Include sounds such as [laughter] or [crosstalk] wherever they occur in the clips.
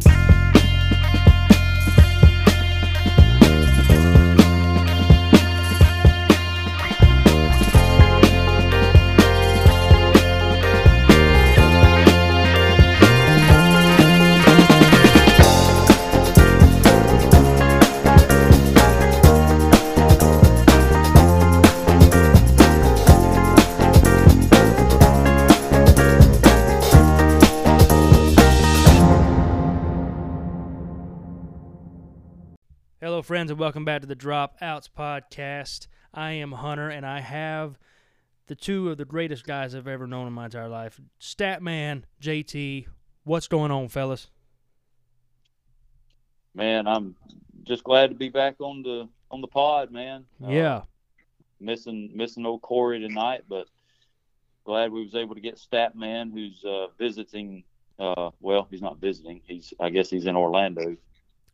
Friends, and welcome back to the Dropouts Podcast. I am Hunter, and I have the two of the greatest guys I've ever known in my entire life Statman, JT. What's going on, fellas? Man, I'm just glad to be back on the on the pod, man. Uh, yeah. missing missing old Corey tonight, but glad we was able to get Statman, who's uh, visiting. Uh, well, he's not visiting. He's I guess he's in Orlando.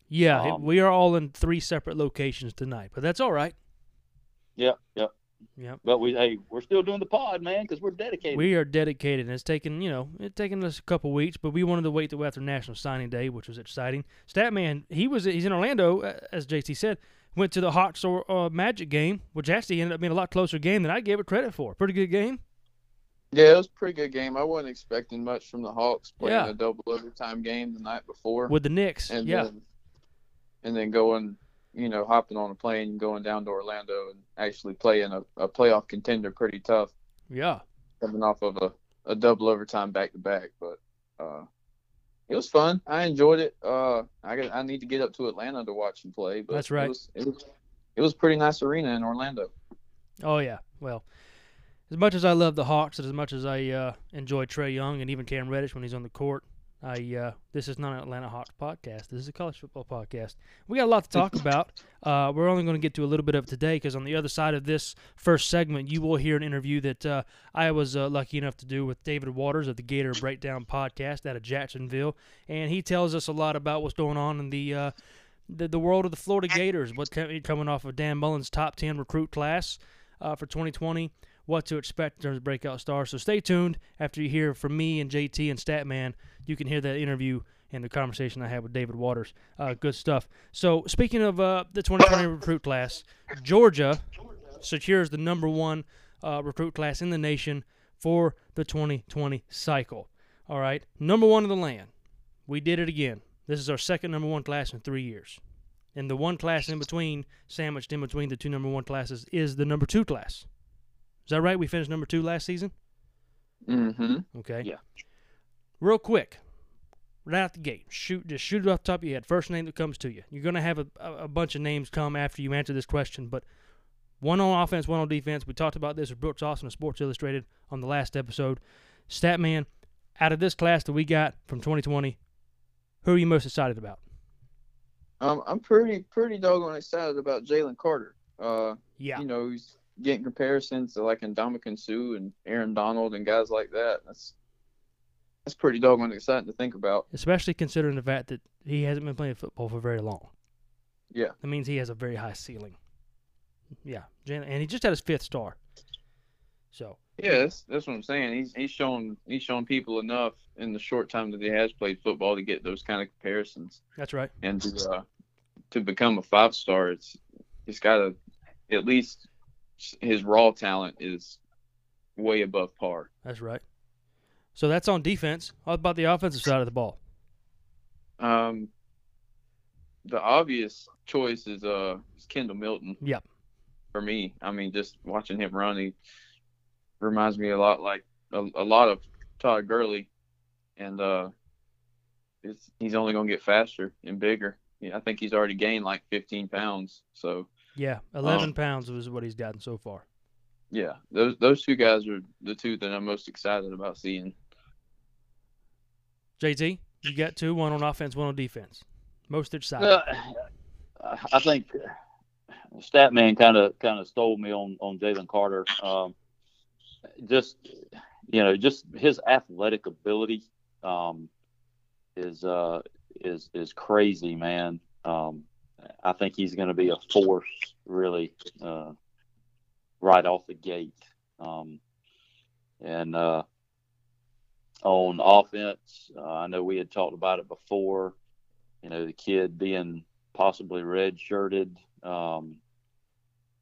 Yeah, Um, we are all in three separate locations tonight, but that's all right. Yep, yep. Yep. But we hey, we're still doing the pod, man, because we're dedicated. We are dedicated, and it's taken, you know, it's taken us a couple weeks, but we wanted to wait till after National Signing Day, which was exciting. Statman, he was he's in Orlando, uh, as JT said, went to the Hawks or uh, Magic game, which actually ended up being a lot closer game than I gave it credit for. Pretty good game. Yeah, it was a pretty good game. I wasn't expecting much from the Hawks playing Yeah. a double overtime game the night before, with the Knicks. and yeah, then and then going, you know, hopping on a plane and going down to Orlando and actually playing a, a playoff contender pretty tough, yeah, coming off of a, a double overtime back to back. But uh, it was fun. I enjoyed it. Uh, I got, I need to get up to Atlanta to watch him play. But That's right. It was, it was it was pretty nice arena in Orlando. Oh yeah. Well, as much as I love the Hawks, and as much as I uh, enjoy Trae Young and even Cam Reddish when he's on the court, I uh, this is not an Atlanta Hawks podcast. This is a college football podcast. We got a lot to talk [laughs] about. Uh, we're only going to get to a little bit of it today because on the other side of this first segment, you will hear an interview that uh, I was uh, lucky enough to do with David Waters of the Gator Breakdown podcast out of Jacksonville, and he tells us a lot about what's going on in the uh, the, the world of the Florida Gators. What's coming off of Dan Mullen's top ten recruit class uh, for 2020 what to expect in terms of breakout stars. So stay tuned. After you hear from me and JT and Statman, you can hear that interview and the conversation I had with David Waters. Uh, good stuff. So speaking of uh, the 2020 recruit class, Georgia secures the number one uh, recruit class in the nation for the 2020 cycle. All right, number one in the land. We did it again. This is our second number one class in three years. And the one class in between, sandwiched in between the two number one classes, is the number two class. Is that right? We finished number two last season. Mm-hmm. Okay. Yeah. Real quick, right out the gate, shoot just shoot it off the top of your head. First name that comes to you. You're gonna have a, a, bunch of names come after you answer this question, but one on offense, one on defense. We talked about this with Brooks Austin of Sports Illustrated on the last episode. Statman, out of this class that we got from 2020, who are you most excited about? Um, I'm pretty pretty doggone excited about Jalen Carter. Uh, Yeah. you know, he's getting comparisons to like Ndamukong Suh and Aaron Donald and guys like that. That's that's pretty doggone exciting to think about. Especially considering the fact that he hasn't been playing football for very long. Yeah. That means he has a very high ceiling. Yeah. And he just had his fifth star. So, Yeah, that's that's what I'm saying. He's he's shown he's shown people enough in the short time that he has played football to get those kind of comparisons that's right. and to uh, to become a five star. It's he's got to at least his raw talent is way above par. That's right. So that's on defense. How about the offensive side of the ball? Um, the obvious choice is uh is Kendall Milton. Yep. For me, I mean, just watching him run, he reminds me a lot like a, a lot of Todd Gurley, and uh, it's, he's only gonna get faster and bigger. Yeah, I think he's already gained like 15 pounds. So Yeah, 11 Um, pounds was what he's gotten so far. yeah, those those two guys are the two that I'm most excited about seeing. JT, you got two, one on offense, one on defense. Most excited. Uh, I think Statman kind of kind of stole me on on Jalen Carter. Um, just you know, just his athletic ability um, is uh, is is crazy, man. Um, I think he's going to be a force, really, uh, right off the gate. Um, and uh, on offense, uh, I know we had talked about it before. you know, the kid being possibly redshirted. Um,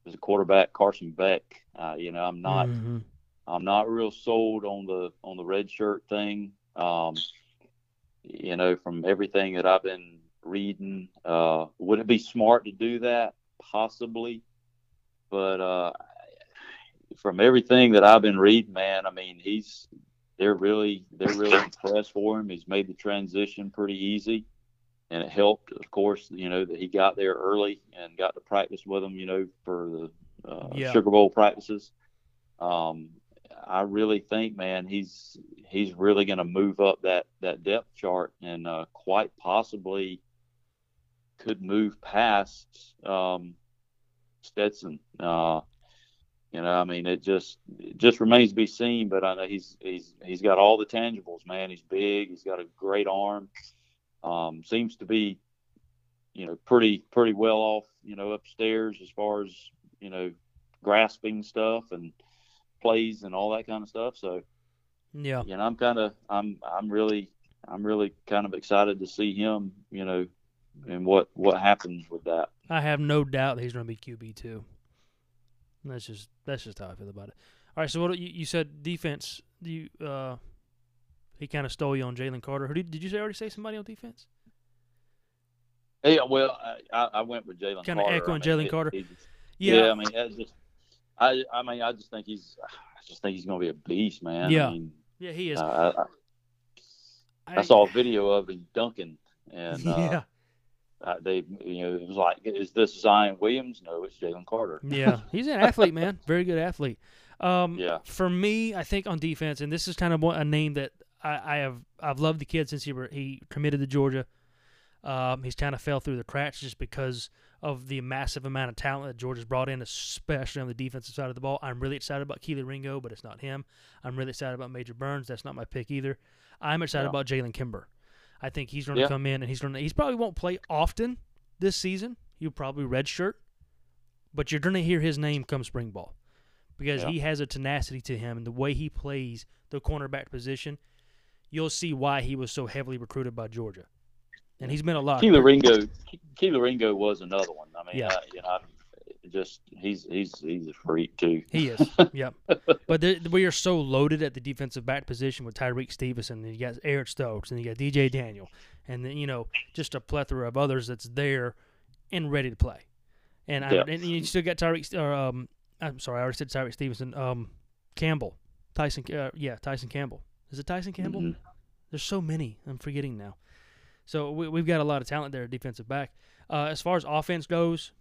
as a quarterback, Carson Beck. Uh, you know, I'm not. Mhm. I'm not real sold on the on the redshirt thing. Um, you know, from everything that I've been reading, uh, would it be smart to do that? Possibly, but uh, from everything that I've been reading, man, I mean, he's they're really they're really impressed for him. He's made the transition pretty easy, and it helped, of course, you know, that he got there early and got to practice with them, you know, for the uh, Yeah. Sugar Bowl practices. Um, I really think, man, he's he's really going to move up that that depth chart and uh, quite possibly could move past um, Stetson. Uh, you know, I mean, it just it just remains to be seen. But I know he's he's he's got all the tangibles, man. He's big. He's got a great arm. Um, seems to be, you know, pretty pretty well off, you know, upstairs as far as you know, grasping stuff and plays and all that kind of stuff. So Yeah. you know, I'm kind of, I'm, I'm really, I'm really kind of excited to see him, you know, and what what happens with that. I have no doubt that he's going to be QB two. That's just that's just how I feel about it. All right, so what you, you said defense? You uh, he kind of stole you on Jalen Carter. Who did, did you say already say somebody on defense? Yeah, well, I, I went with Jalen. Kinda Carter. echoing I mean, Jalen Carter. just- yeah. I mean, that's just, I, I mean, I just think he's, I just think he's going to be a beast, man. Yeah. I mean, yeah, he is. uh, I, I saw a video of him dunking, and [laughs] yeah, uh, uh, they, you know, it was like, is this Zion Williams? No, it's Jalen Carter. yeah, he's an athlete, man. [laughs] Very good athlete. Um, Yeah. For me, I think on defense, and this is kind of a name that I, I have I've loved the kid since he were, he committed to Georgia. Um, he's kind of fell through the cracks just because of the massive amount of talent that Georgia's brought in, especially on the defensive side of the ball. I'm really excited about Kelee Ringo, but it's not him. I'm really excited about Major Burns. That's not my pick either. I'm excited Yeah. about Jalen Kimber. I think he's going to Yeah. come in and he's going to. He's probably won't play often this season. He'll probably redshirt, but you're going to hear his name come spring ball because Yeah. he has a tenacity to him and the way he plays the cornerback position. You'll see why he was so heavily recruited by Georgia, and he's been a lot. Kelee Ringo, Kelee Ringo was another one. I mean, Yeah. uh, you know, I, just he's he's he's a freak too. He is. [laughs] yep. But there, we are so loaded at the defensive back position with Tyrique Stevenson, and you got Eric Stokes, and you got DJ Daniel, and then you know just a plethora of others that's there and ready to play. And, I, and you still got Tyrique. Or, um, I'm sorry, I already said Tyrique Stevenson. Um, Campbell, Tyson. Uh, yeah, Tyson Campbell. Is it Tyson Campbell? Mhm. There's so many. I'm forgetting now. So we, we've got a lot of talent there at defensive back. Uh, as far as offense goes,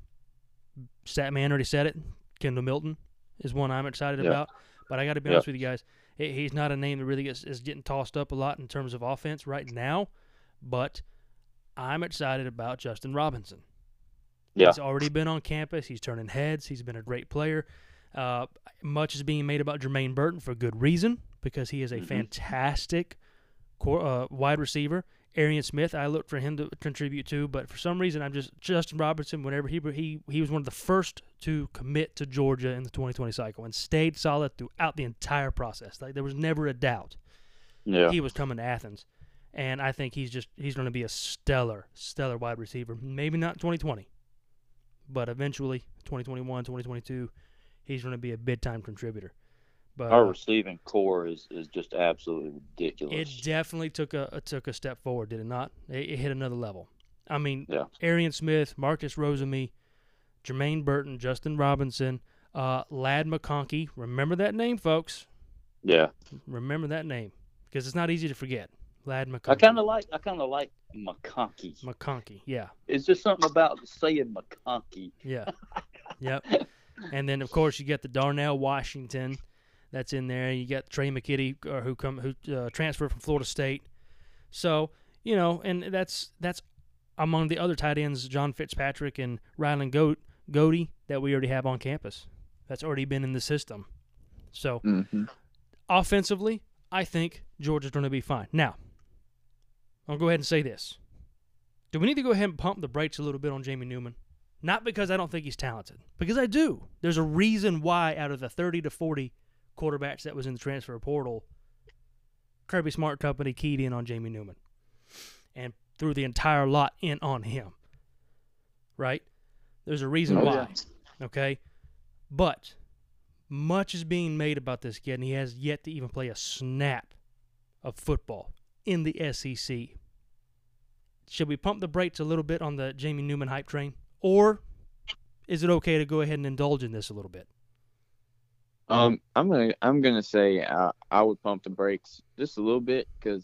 Statman already said it. Kendall Milton is one I'm excited Yeah. about. But I got to be Yeah. honest with you guys, he- he's not a name that really gets is getting tossed up a lot in terms of offense right now. But I'm excited about Justin Robinson. Yeah. He's already been on campus. He's turning heads. He's been a great player. Uh, much is being made about Jermaine Burton for good reason because he is a Mhm. fantastic cor- uh, wide receiver. Arian Smith, I looked for him to contribute to, but for some reason, I'm just Justin Robertson. Whenever he he he was one of the first to commit to Georgia in the 2020 cycle and stayed solid throughout the entire process. Like there was never a doubt Yeah, he was coming to Athens, and I think he's just he's going to be a stellar stellar wide receiver. Maybe not 2020, but eventually 2021, 2022, he's going to be a big time contributor. But our uh, receiving core is is just absolutely ridiculous. it definitely took a it took a step forward, did it not? It, it hit another level. I mean, Yeah. Arian Smith, Marcus Rosemy, Jermaine Burton, Justin Robinson, uh, Ladd McConkey. Remember that name, folks. yeah, Remember that name because it's not easy to forget. Ladd McConkey. I kind of like I kind of like McConkey. McConkey. Yeah, It's just something about saying McConkey. yeah, [laughs] yep. And then of course you get the Darnell Washington, that's in there. You got Tre' McKitty, uh, who come who uh, transferred from Florida State. So you know, and that's that's among the other tight ends, John Fitzpatrick and Rylan Goat Goody that we already have on campus. That's already been in the system. So Mm-hmm. offensively, I think Georgia's going to be fine. Now, I'll go ahead and say this. Do we need to go ahead and pump the brakes a little bit on Jamie Newman? Not because I don't think he's talented, because I do. There's a reason why out of the 30 to 40 quarterbacks that was in the transfer portal, Kirby Smart Company keyed in on Jamie Newman. And threw the entire lot in on him. Right? There's a reason Oh, why. yeah. Okay? But much is being made about this kid, and he has yet to even play a snap of football in the SEC. Should we pump the brakes a little bit on the Jamie Newman hype train? Or is it okay to go ahead and indulge in this a little bit? Um, I'm gonna I'm gonna say I, I would pump the brakes just a little bit because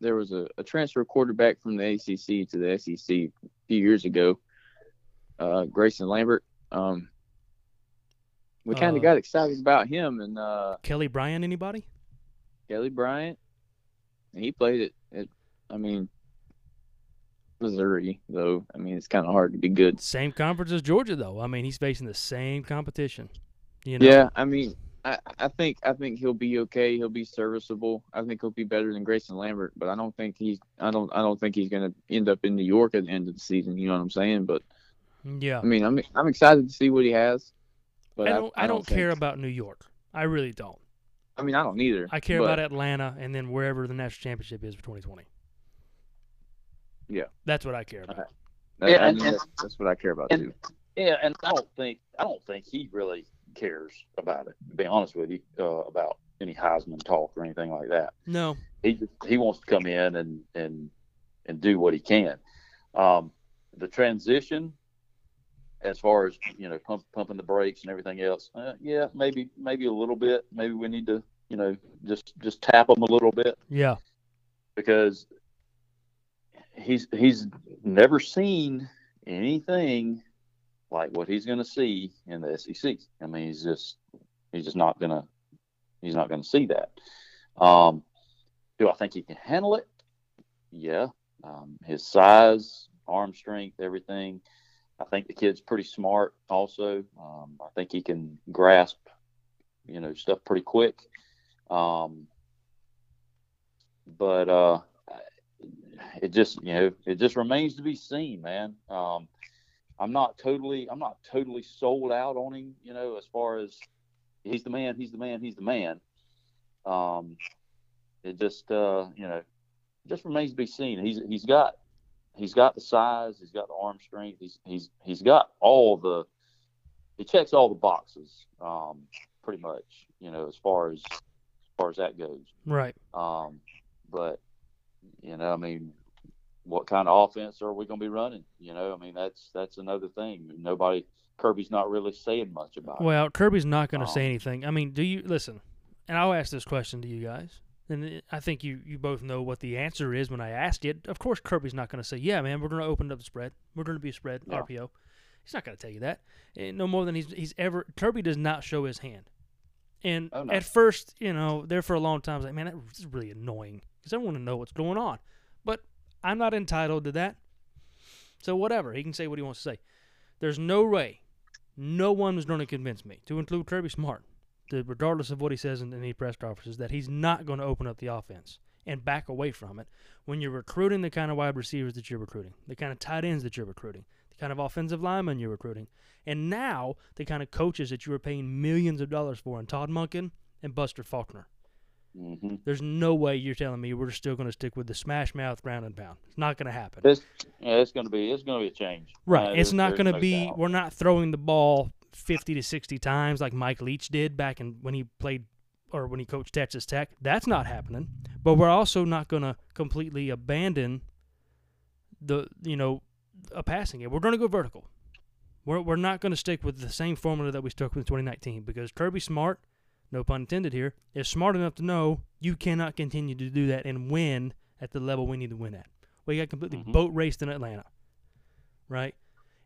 there was a, a transfer quarterback from the ACC to the SEC a few years ago, uh, Grayson Lambert. Um, we kind Uh, of got excited about him and uh, Kelly Bryant, anybody? Kelly Bryant. And he played it at, I mean, Missouri though. I mean, it's kind of hard to be good. Same conference as Georgia, though. I mean, he's facing the same competition. You know? Yeah, I mean, I, I think I think he'll be okay. He'll be serviceable. I think he'll be better than Grayson Lambert, but I don't think he's I don't I don't think he's gonna end up in New York at the end of the season. You know what I'm saying? But Yeah. I mean, I'm I'm excited to see what he has. But I don't. I, don't, care think- about New York. I really don't. I mean, I don't either. I care but, about Atlanta and then wherever the national championship is for 2020. Yeah. That's what I care about. that- Yeah, I and- that's, that's what I care about and- too. Yeah, and I don't think I don't think he really cares about it. To be honest with you, uh, about any Heisman talk or anything like that. No. He he wants to come in and and and do what he can. Um, the transition, as far as you know, pump, pumping the brakes and everything else. Uh, yeah, maybe maybe a little bit. Maybe we need to you know just just tap him a little bit Yeah. because he's he's never seen anything like what he's going to see in the SEC. I mean, he's just he's just not gonna he's not gonna see that. Um, do I think he can handle it? Yeah. Um, his size, arm strength, everything. I think the kid's pretty smart. Also, um, I think he can grasp, you know, stuff pretty quick. Um, but uh, it just you know it just remains to be seen, man. I'm not totally I'm not totally sold out on him, you know, as far as he's the man, he's the man, he's the man. Um, it just uh, you know just remains to be seen. He's he's got he's got the size, he's got the arm strength, he's he's he's got all the he checks all the boxes, um, pretty much, you know, as far as as far as that goes. Right. Um, but you know, I mean, what kind of offense are we going to be running? You know, I mean, that's that's another thing. Nobody, Kirby's not really saying much about. it. Well, Kirby's not going to Um, say anything. I mean, do you listen? And I'll ask this question to you guys, and I think you you both know what the answer is when I asked it. Of course, Kirby's not going to say, "Yeah, man, we're going to open up the spread. We're going to be a spread Yeah. RPO." He's not going to tell you that. Eh, no more than he's he's ever. Kirby does not show his hand. And Oh, no. at first, you know, there for a long time, I was like, man, that is really annoying because I want to know what's going on. But I'm not entitled to that. So whatever, he can say what he wants to say. There's no way, no one is going to convince me, to include Kirby Smart, that regardless of what he says in any press conferences, that he's not going to open up the offense and back away from it when you're recruiting the kind of wide receivers that you're recruiting, the kind of tight ends that you're recruiting, the kind of offensive linemen you're recruiting, and now the kind of coaches that you were paying millions of dollars for in Todd Monken and Buster Faulkner. Hmm There's no way you're telling me we're still going to stick with the smash mouth ground and pound. It's not going to happen. It's yeah, it's going to be it's going to be a change. Right. Uh, it's not going to no be. doubt. We're not throwing the ball 50 to 60 times like Mike Leach did back in when he played or when he coached Texas Tech. That's not happening. But we're also not going to completely abandon the you know a passing game. We're going to go vertical. We're we're not going to stick with the same formula that we stuck with in 2019 because Kirby Smart, no pun intended here, is smart enough to know you cannot continue to do that and win at the level we need to win at. We got completely Mhm. boat raced in Atlanta, right?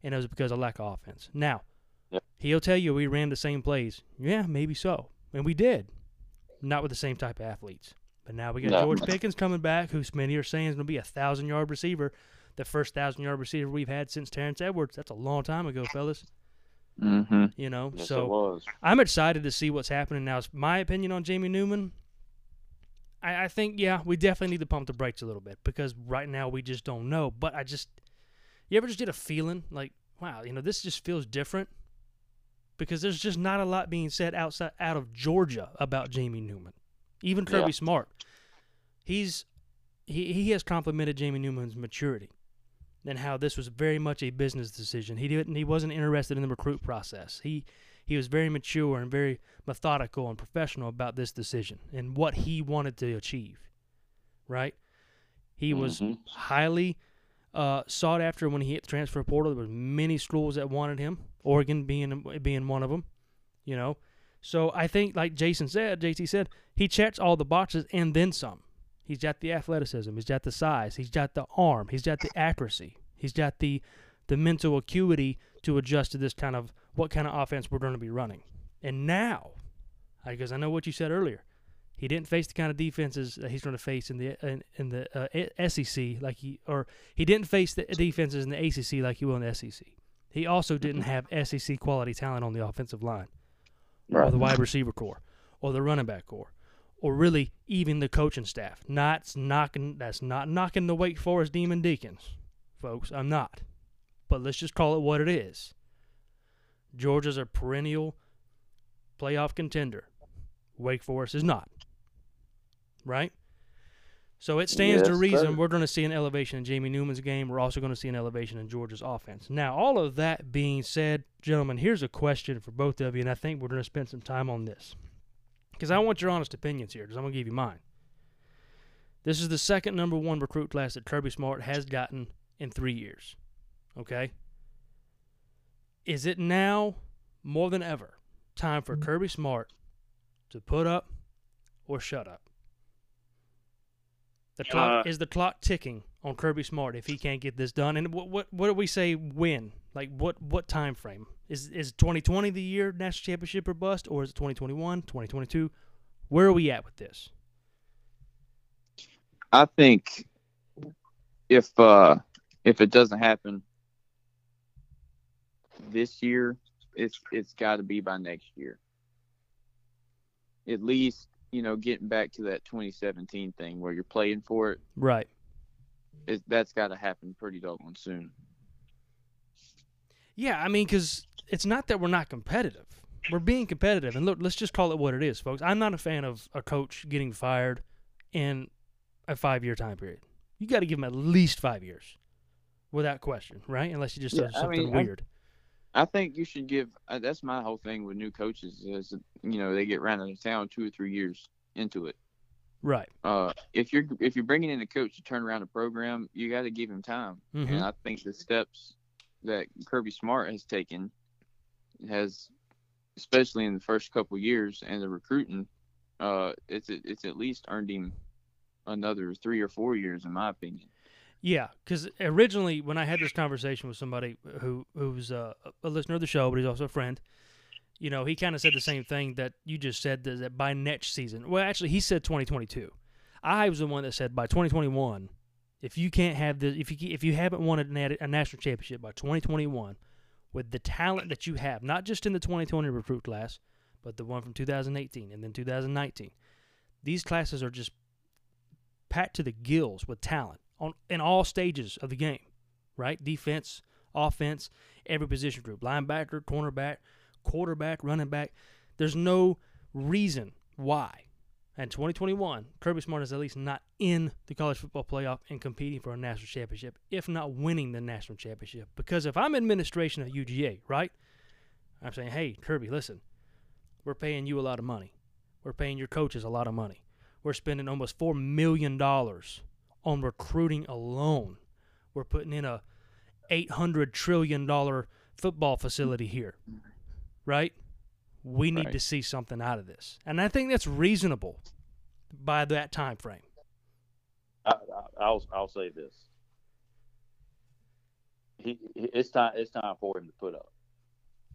And it was because of lack of offense. Now, Yep. he'll tell you we ran the same plays. Yeah, maybe so, and we did, not with the same type of athletes. But now we got No. George Pickens coming back, who many are saying is going to be a thousand yard receiver, the first thousand yard receiver we've had since Terrence Edwards. That's a long time ago, fellas. Mm-hmm. You know, Yes, it so was. I'm excited to see what's happening now. It's my opinion on Jamie Newman. I, I think, yeah, we definitely need to pump the brakes a little bit because right now we just don't know. But I just, you ever just get a feeling like, wow, you know, this just feels different because there's just not a lot being said outside out of Georgia about Jamie Newman, even Kirby Yeah. Smart. He's he he has complimented Jamie Newman's maturity and how this was very much a business decision. He didn't he wasn't interested in the recruit process. He he was very mature and very methodical and professional about this decision and what he wanted to achieve. Right? He was Mhm. highly uh, sought after when he hit the transfer portal. There was many schools that wanted him, Oregon being being one of them. You know, so I think like Jason said, JT said, he checks all the boxes and then some. He's got the athleticism, he's got the size, he's got the arm, he's got the accuracy, he's got the the mental acuity to adjust to this kind of what kind of offense we're going to be running. And now, because I know what you said earlier, he didn't face the kind of defenses that he's going to face in the in, in the uh, SEC like he or he didn't face the defenses in the ACC like he will in the SEC. He also didn't have SEC quality talent on the offensive line or the wide receiver core or the running back core or really even the coaching staff. Not knocking that's not knocking the Wake Forest Demon Deacons, folks. I'm not. But let's just call it what it is. Georgia's a perennial playoff contender. Wake Forest is not. Right? So it stands to reason sir. we're going to see an elevation in Jamie Newman's game. We're also going to see an elevation in Georgia's offense. Now, all of that being said, gentlemen, here's a question for both of you, and I think we're going to spend some time on this because I want your honest opinions here because I'm going to give you mine. This is the second number one recruit class that Kirby Smart has gotten in three years. Okay? Is it now more than ever time for Kirby Smart to put up or shut up? The clock Uh, is the clock ticking on Kirby Smart if he can't get this done. And what what what do we say when? Like what what time frame? Is is 2020 the year national championship or bust or is it 2021, 2022? Where are we at with this? I think if uh if it doesn't happen this year, it's it's got to be by next year. At least you know getting back to that 2017 thing where you're playing for it. Right. it that's got to happen pretty doggone soon. Yeah, I mean, because it's not that we're not competitive. We're being competitive, and look, let's just call it what it is, folks. I'm not a fan of a coach getting fired in a five-year time period. You got to give him at least five years, without question, right? Unless you just Yeah, do I something mean, I- weird. I think you should give. Uh, that's my whole thing with new coaches is you know they get ran out of town two or three years into it. right. Uh, if you're if you're bringing in a coach to turn around a program, you got to give him time. Mhm. And I think the steps that Kirby Smart has taken has, especially in the first couple years and the recruiting, uh, it's it's at least earned him another three or four years, in my opinion. Yeah, because originally when I had this conversation with somebody who who's uh, a listener of the show, but he's also a friend, you know, he kind of said the same thing that you just said that, that by next season. Well, actually, he said 2022. I was the one that said by 2021, if you can't have this, if you if you haven't won a, a national championship by 2021, with the talent that you have, not just in the 2020 recruit class, but the one from 2018 and then 2019, these classes are just packed to the gills with talent on in all stages of the game, right? Defense, offense, every position group, linebacker, cornerback, quarterback, running back. There's no reason why. And 2021, Kirby Smart is at least not in the college football playoff and competing for a national championship, if not winning the national championship. Because if I'm administration of UGA, right, I'm saying, hey, Kirby, listen, we're paying you a lot of money. We're paying your coaches a lot of money. We're spending almost $4 million on recruiting alone. We're putting in a $800 trillion football facility here, right? We need Right. to see something out of this. And I think that's reasonable by that time frame. I, I, I'll I'll say this. He, he it's time it's time for him to put up.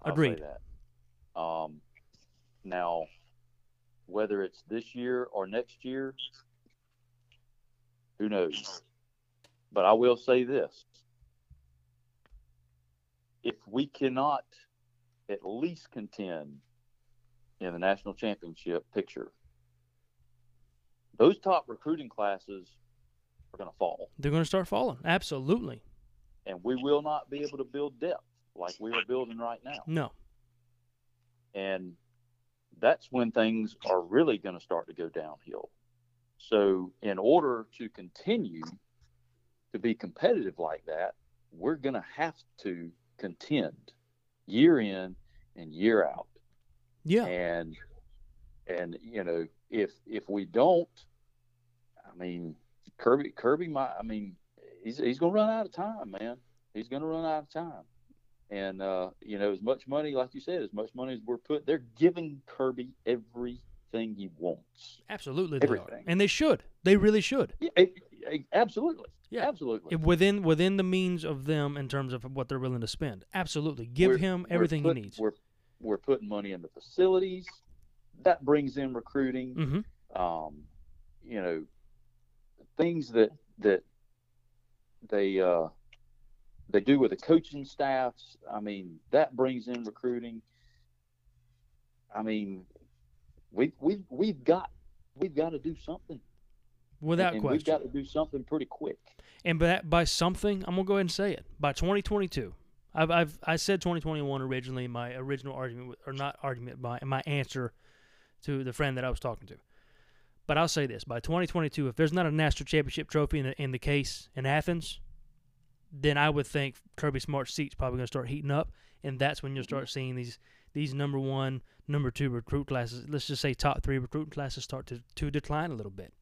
I'll Agreed. Say that. Um, now, whether it's this year or next year, who knows? But I will say this: if we cannot at least contend in the national championship picture, those top recruiting classes are going to fall, They're going to start falling. Absolutely. and we will not be able to build depth like we are building right now. No. And that's when things are really going to start to go downhill. So, in order to continue to be competitive like that, we're going to have to contend year in and year out. Yeah. And and you know, if if we don't, I mean, Kirby Kirby might. I mean, he's he's going to run out of time, man. He's going to run out of time. And uh, you know, as much money, like you said, as much money as we're put, they're giving Kirby everything he wants. Absolutely, Everything. and they should. They really should. Yeah, it- it- absolutely. Yeah. absolutely. Within within the means of them in terms of what they're willing to spend. Absolutely, give We're- him everything put- he needs. We're we're putting money in the facilities. That brings in recruiting. hmm um, you know, things that that they uh, they do with the coaching staffs. I mean, that brings in recruiting. I mean, we we we've got we've got to do something. Without and question. we've got to do something pretty quick. And by, by something, I'm gonna go ahead and say it. By 2022, I've, I've I said 2021 originally. in My original argument, with- or not argument, my my answer to the friend that I was talking to. But I'll say this: by 2022, if there's not a national championship trophy in the, in the case in Athens, then I would think Kirby Smart's seat's probably gonna start heating up, and that's when you'll start mm-hmm. seeing these these number one, number two recruit classes. Let's just say top three recruit classes start to to decline a little bit,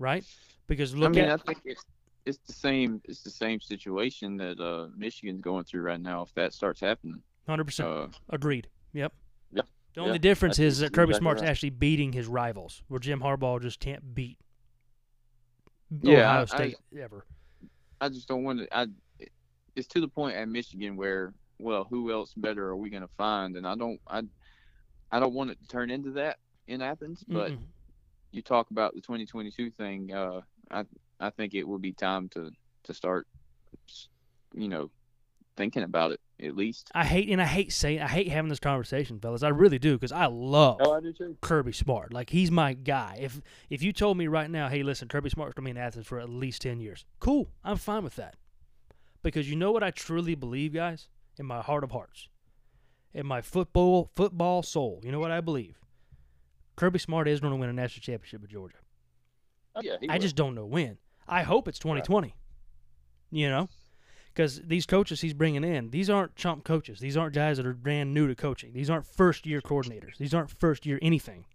right? Because look I mean, at I think it's it's the same it's the same situation that uh, Michigan's going through right now. If that starts happening, hundred percent. uh, Agreed. Yep. Yeah. The only Yeah. difference is that Kirby exactly Smart's right. actually beating his rivals, where Jim Harbaugh just can't beat Yeah, Ohio I- State ever. I just don't want to. I it's to the point at Michigan where well, who else better are we going to find? And I don't I I don't want it to turn into that in Athens, but Mm-mm. you talk about the 2022 thing. Uh, I I think it would be time to to start, you know, thinking about it at least. I hate and I hate saying I hate having this conversation, fellas. I really do because I love Oh, I do too. Kirby Smart. Like he's my guy. If if you told me right now, hey, listen, Kirby Smart's gonna be in Athens for at least ten years, cool. I'm fine with that. Because you know what I truly believe, guys, in my heart of hearts, in my football football soul. You know what I believe? Kirby Smart is going to win a national championship with Georgia. Oh, yeah, he I will. just don't know when. I hope it's 2020. You know, because these coaches he's bringing in, these aren't chump coaches. These aren't guys that are brand new to coaching. These aren't first year coordinators. These aren't first year anything.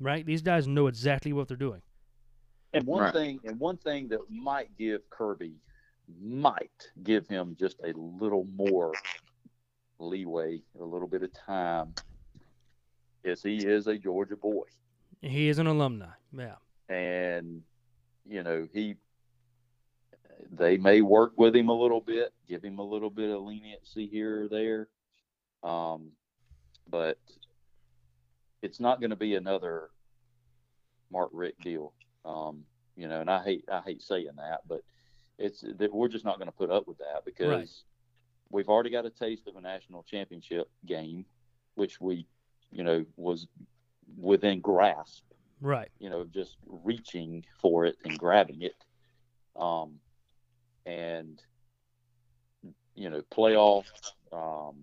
Right? These guys know exactly what they're doing. And one Right. thing, and one thing that might give Kirby, might give him just a little more leeway, a little bit of time, as he is a Georgia boy, He is an alumni. Yeah. and you know he. They may work with him a little bit, give him a little bit of leniency here or there, um, but it's not going to be another Mark Richt deal. Um, you know, and I hate I hate saying that, but it's that we're just not going to put up with that because Right. we've already got a taste of a national championship game, which we, you know, was within grasp, Right. you know, just reaching for it and grabbing it, um, and you know, playoff, um,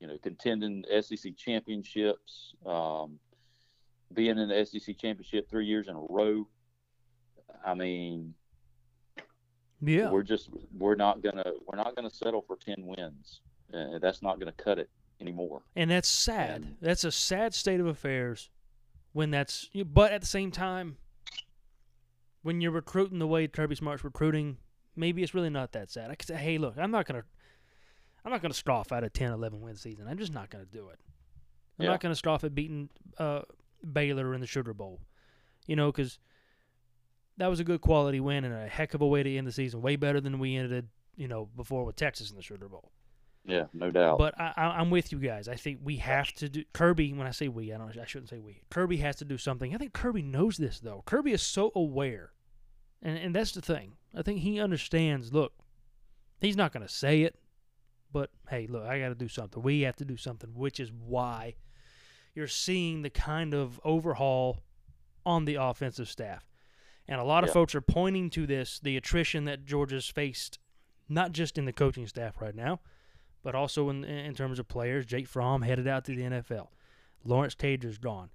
you know, contending SEC championships, um, being in the SEC championship three years in a row. I mean, Yeah. we're just we're not gonna we're not gonna settle for ten wins. Uh, that's not gonna cut it anymore. And that's sad. And- that's a sad state of affairs when that's but at the same time when you're recruiting the way Kirby Smart's recruiting, maybe it's really not that sad. I could say, "Hey, look, I'm not going to I'm not to scoff at a 10 11 win season. I'm just not going to do it. I'm Yeah. not going to scoff at beating uh, Baylor in the Sugar Bowl. You know, cuz that was a good quality win and a heck of a way to end the season, way better than we ended, you know, before with Texas in the Sugar Bowl. Yeah, no doubt. But I, I, I'm with you guys. I think we have to do Kirby. When I say we, I don't. I shouldn't say we. Kirby has to do something. I think Kirby knows this though. Kirby is so aware, and and that's the thing. I think he understands. Look, he's not going to say it, but hey, look, I got to do something. We have to do something, which is why you're seeing the kind of overhaul on the offensive staff. And a lot of Yeah. folks are pointing to this, the attrition that Georgia's faced, not just in the coaching staff right now, but also in in terms of players. Jake Fromm headed out to the NFL. Lawrence Cager's gone.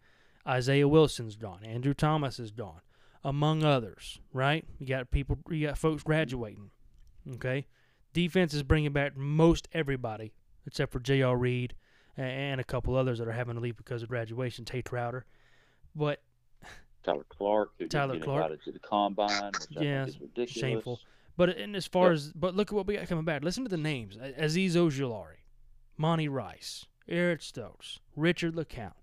Isaiah Wilson's gone. Andrew Thomas is gone, among others. Right? You got people. You got folks graduating. Okay. Defense is bringing back most everybody except for J.R. Reed and a couple others that are having to leave because of graduation. Tate Crowder, but Tyler Clark, who Tyler Clark. invited to the combine, which I Yeah, think is ridiculous. shameful. But and as far Yep. as but look at what we got coming back. Listen to the names: Azeez Ojulari, Monty Rice, Eric Stokes, Richard LeCounte,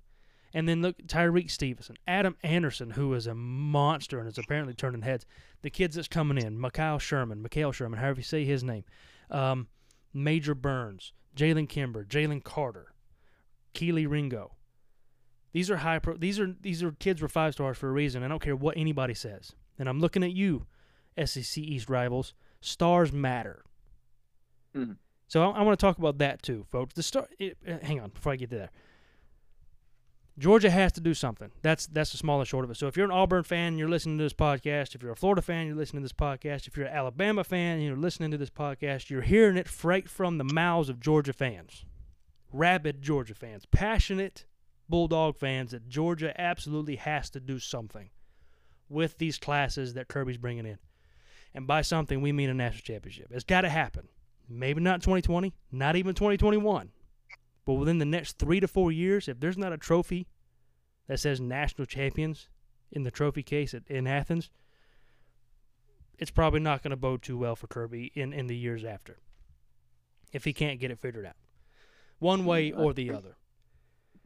and then look Tyrique Stevenson, Adam Anderson, who is a monster and is apparently turning heads. The kids that's coming in: Mekhail Sherman, Mekhail Sherman, however you say his name, um, Major Burns, Jalen Kimber, Jalen Carter, Kelee Ringo. These are high pro. These are these are kids were five stars for a reason. I don't care what anybody says. And I'm looking at you, SEC East rivals. Stars matter. Mhm. So I, I want to talk about that too, folks. The star. It, uh, hang on before I get to there. Georgia has to do something. That's that's the small and short of it. So if you're an Auburn fan, you're listening to this podcast. If you're a Florida fan, you're listening to this podcast. If you're an Alabama fan, you're listening to this podcast. You're hearing it straight from the mouths of Georgia fans, rabid Georgia fans, passionate Bulldog fans that Georgia absolutely has to do something with these classes that Kirby's bringing in. And by something, we mean a national championship. It's got to happen. Maybe not 2020, not even 2021. But within the next three to four years, if there's not a trophy that says national champions in the trophy case at, in Athens, it's probably not going to bode too well for Kirby in, in the years after. If he can't get it figured out, one way or the other.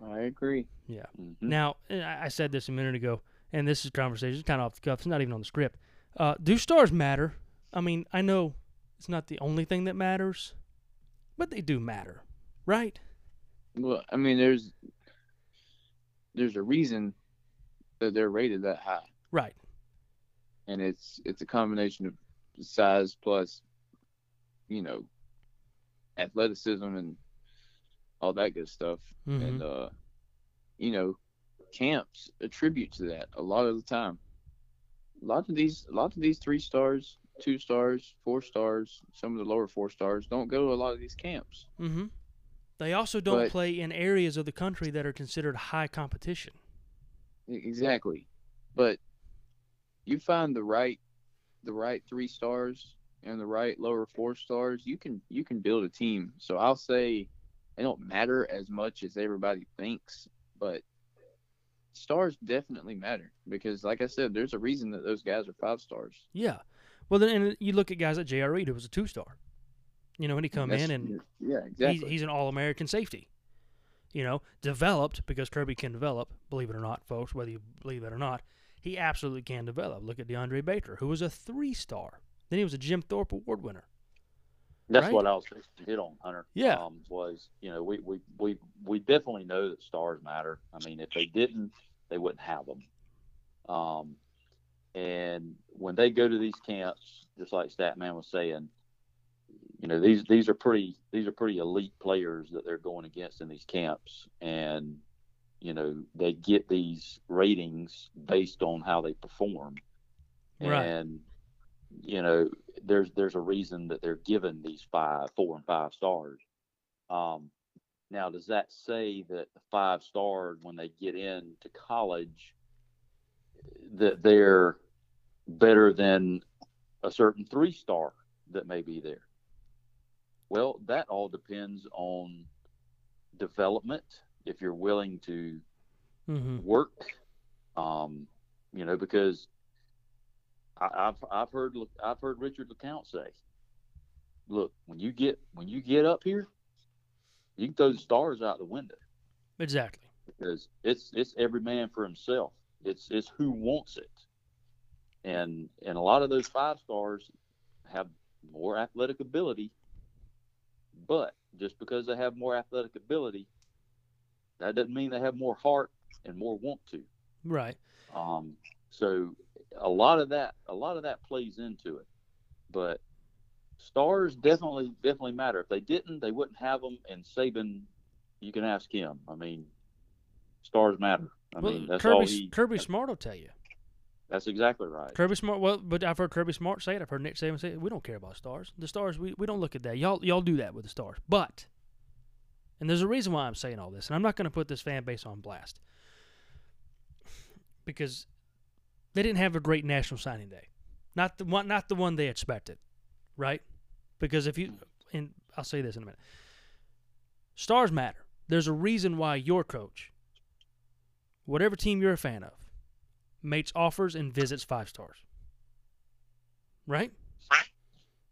I agree. Yeah. Mhm. Now, I I said this a minute ago, and this is conversation It's kind of off the cuff. It's not even on the script. Uh, do stars matter? I mean, I know it's not the only thing that matters, but they do matter, right? Well, I mean, there's there's a reason that they're rated that high, Right. and it's it's a combination of size plus, you know, athleticism and all that good stuff. Mhm. And uh, you know, camps attribute to that a lot of the time. A lot of these, a lot of these three stars, two stars, four stars, some of the lower four stars don't go to a lot of these camps. Mm-hmm. They also don't But- play in areas of the country that are considered high competition. Exactly. But you find the right the right three stars and the right lower four stars, you can you can build a team. So I'll say they don't matter as much as everybody thinks, but stars definitely matter because like I said, there's a reason that those guys are five stars. Yeah. Well, then and you look at guys like J.R. Reed, who was a two-star. You know, when he come That's- in and yeah, he's, exactly. he's an all-American safety. You know, developed because Kirby can develop. Believe it or not, folks, whether you believe it or not, he absolutely can develop. Look at DeAndre Baker, who was a three-star. Then he was a Jim Thorpe Award winner. That's right? what I was fixing to hit on, Hunter. Yeah. Um, was you know we, we we we definitely know that stars matter. I mean, if they didn't, they wouldn't have them. Um, and when they go to these camps, just like Statman was saying, you know these these are pretty these are pretty elite players that they're going against in these camps, and you know they get these ratings based on how they perform. Right. And you know, there's there's a reason that they're given these five, four, and five stars. Um, now, does that say that the five stars, when they get into college, that they're better than a certain three star that may be there? Well, that all depends on development. If you're willing to Mm-hmm. work, um, you know, because I, I've I've heard I've heard Richard LeCounte say, "Look, when you get when you get up here, you can throw the stars out the window Exactly. because it's it's every man for himself. It's it's who wants it, and and a lot of those five stars have more athletic ability, but just because they have more athletic ability, that doesn't mean they have more heart and more want to. Right. Um, so a lot of that, a lot of that plays into it. But stars definitely, definitely matter. If they didn't, they wouldn't have them. And Saban, you can ask him. I mean, stars matter. I well, mean, that's Kirby, all he. Kirby Smart will tell you. That's exactly right. Kirby Smart. Well, but I've heard Kirby Smart say it. I've heard Nick Saban say it. We don't care about stars. The stars. We, we don't look at that. Y'all y'all do that with the stars. But, and there's a reason why I'm saying all this, and I'm not going to put this fan base on blast. because they didn't have a great national signing day. Not the one not the one they expected, right? Because if you and I'll say this in a minute. Stars matter. There's a reason why your coach, whatever team you're a fan of, makes offers and visits five stars. Right?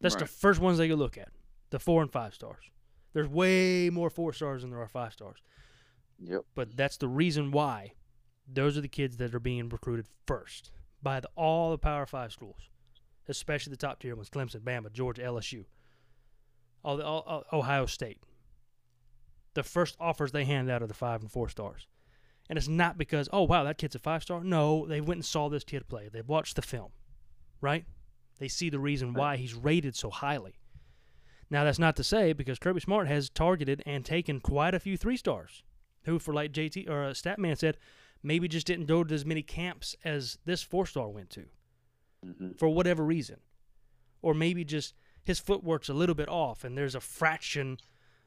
That's the first ones they go look at. The four and five stars. There's way more four stars than there are five stars. Yep. But that's the reason why those are the kids that are being recruited first by the, all the Power Five schools, especially the top tier ones: Clemson, Bama, Georgia, LSU, all the all, all- Ohio State. The first offers they hand out are the five and four stars, and it's not because oh wow that kid's a five star. No, they went and saw this kid play. They watched the film, right? They see the reason why he's rated so highly. Now that's not to say because Kirby Smart has targeted and taken quite a few three stars who, for like JT or uh, Statman said, maybe just didn't go to as many camps as this four star went to hmm for whatever reason, or maybe just his footwork's a little bit off, and there's a fraction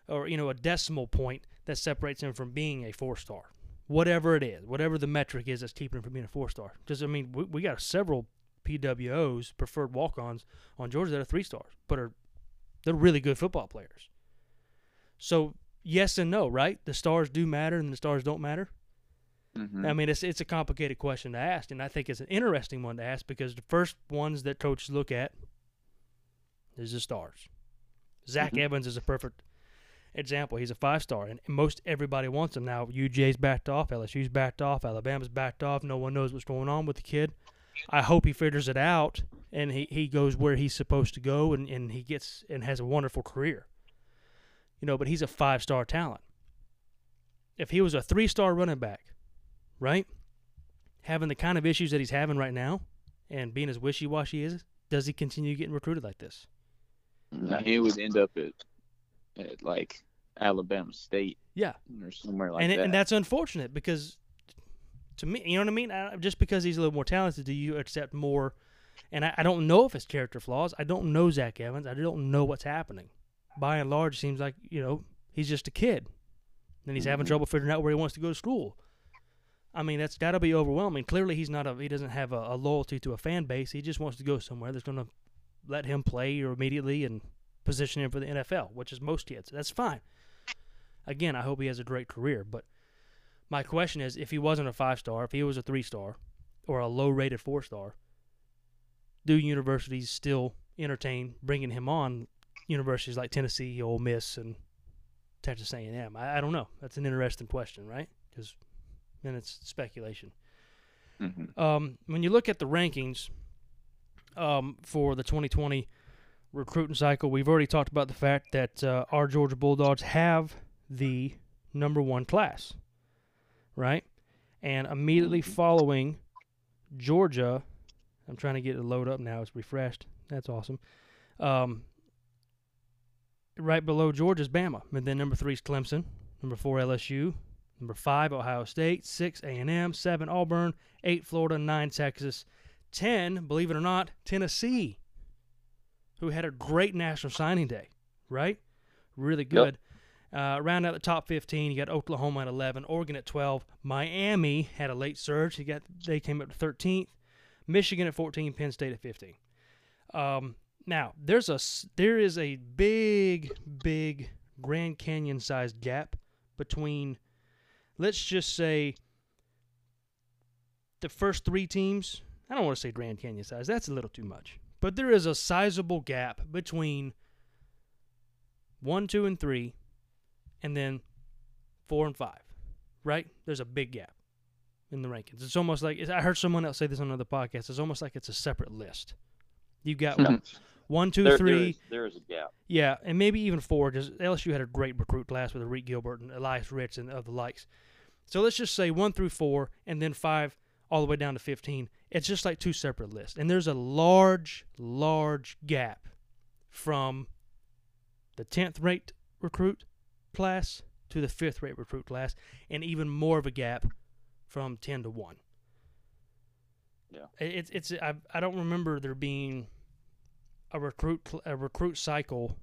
or you know a decimal point that separates him from being a four star. Whatever it is, whatever the metric is that's keeping him from being a four star. Because, I mean, we, we got several PWOs preferred walk ons on Georgia that are three stars, but are they're really good football players. So yes and no, right? The stars do matter, and the stars don't matter. Mhm. I mean, it's it's a complicated question to ask, and I think it's an interesting one to ask because the first ones that coaches look at is the stars. Zach Mhm. Evans is a perfect example. He's a five star, and most everybody wants him now. UJ's backed off, LSU's backed off, Alabama's backed off. No one knows what's going on with the kid. I hope he figures it out and he, he goes where he's supposed to go and, and he gets and has a wonderful career. You know, but he's a five star talent. If he was a three star running back, right? Having the kind of issues that he's having right now and being as wishy washy is, does he continue getting recruited like this? Now, he would end up at, at like Alabama State Yeah. or somewhere like and, that. and that's unfortunate because to me, you know what I mean? I, just because he's a little more talented, do you accept more? And I, I don't know if it's character flaws. I don't know Zach Evans. I don't know what's happening. By and large, it seems like, you know, he's just a kid. And he's having Mhm. trouble figuring out where he wants to go to school. I mean, that's got to be overwhelming. Clearly, he's not a he doesn't have a, a loyalty to a fan base. He just wants to go somewhere that's going to let him play or immediately and position him for the NFL, which is most kids. That's fine. Again, I hope he has a great career, but my question is if he wasn't a five star, if he was a three star or a low rated four star, do universities still entertain bringing him on? Universities like Tennessee, Ole Miss, and Texas A&M. I, I don't know. That's an interesting question, right? Because then it's speculation. Mhm. Um, when you look at the rankings um, for the 2020 recruiting cycle, we've already talked about the fact that uh, our Georgia Bulldogs have the number one class, right? And immediately following Georgia, I'm trying to get it to load up now. It's refreshed. That's awesome. Um, right below Georgia's Bama, and then number three is Clemson, number four LSU, number five Ohio State, six A&M, seven Auburn, eight Florida, nine Texas, ten, believe it or not, Tennessee, who had a great national signing day, right? Really good. Uh, round out the top 15, you got Oklahoma at 11, Oregon at 12, Miami had a late surge. You got they came up to 13th, Michigan at 14, Penn State at 15. Um, now there's a there is a big big Grand Canyon sized gap between, let's just say, the first three teams. I don't want to say Grand Canyon size. That's a little too much. But there is a sizable gap between one, two, and three, and then four and five. Right? There's a big gap in the rankings. It's almost like I heard someone else say this on another podcast. It's almost like it's a separate list. You've got one, hmm. [laughs] one, two, There, three. there, is, there is a gap. Yeah, and maybe even four, because LSU had a great recruit class with Reed Gilbert and Elias Ricks and of the likes. So let's just say one through four, and then five all the way down to 15. It's just like two separate lists. And there's a large, large gap from the 10th rate recruit class to the 5th rate recruit class, and even more of a gap from 10 to 1. Yeah. It's, it's, I, I don't remember there being a recruit a recruit cycle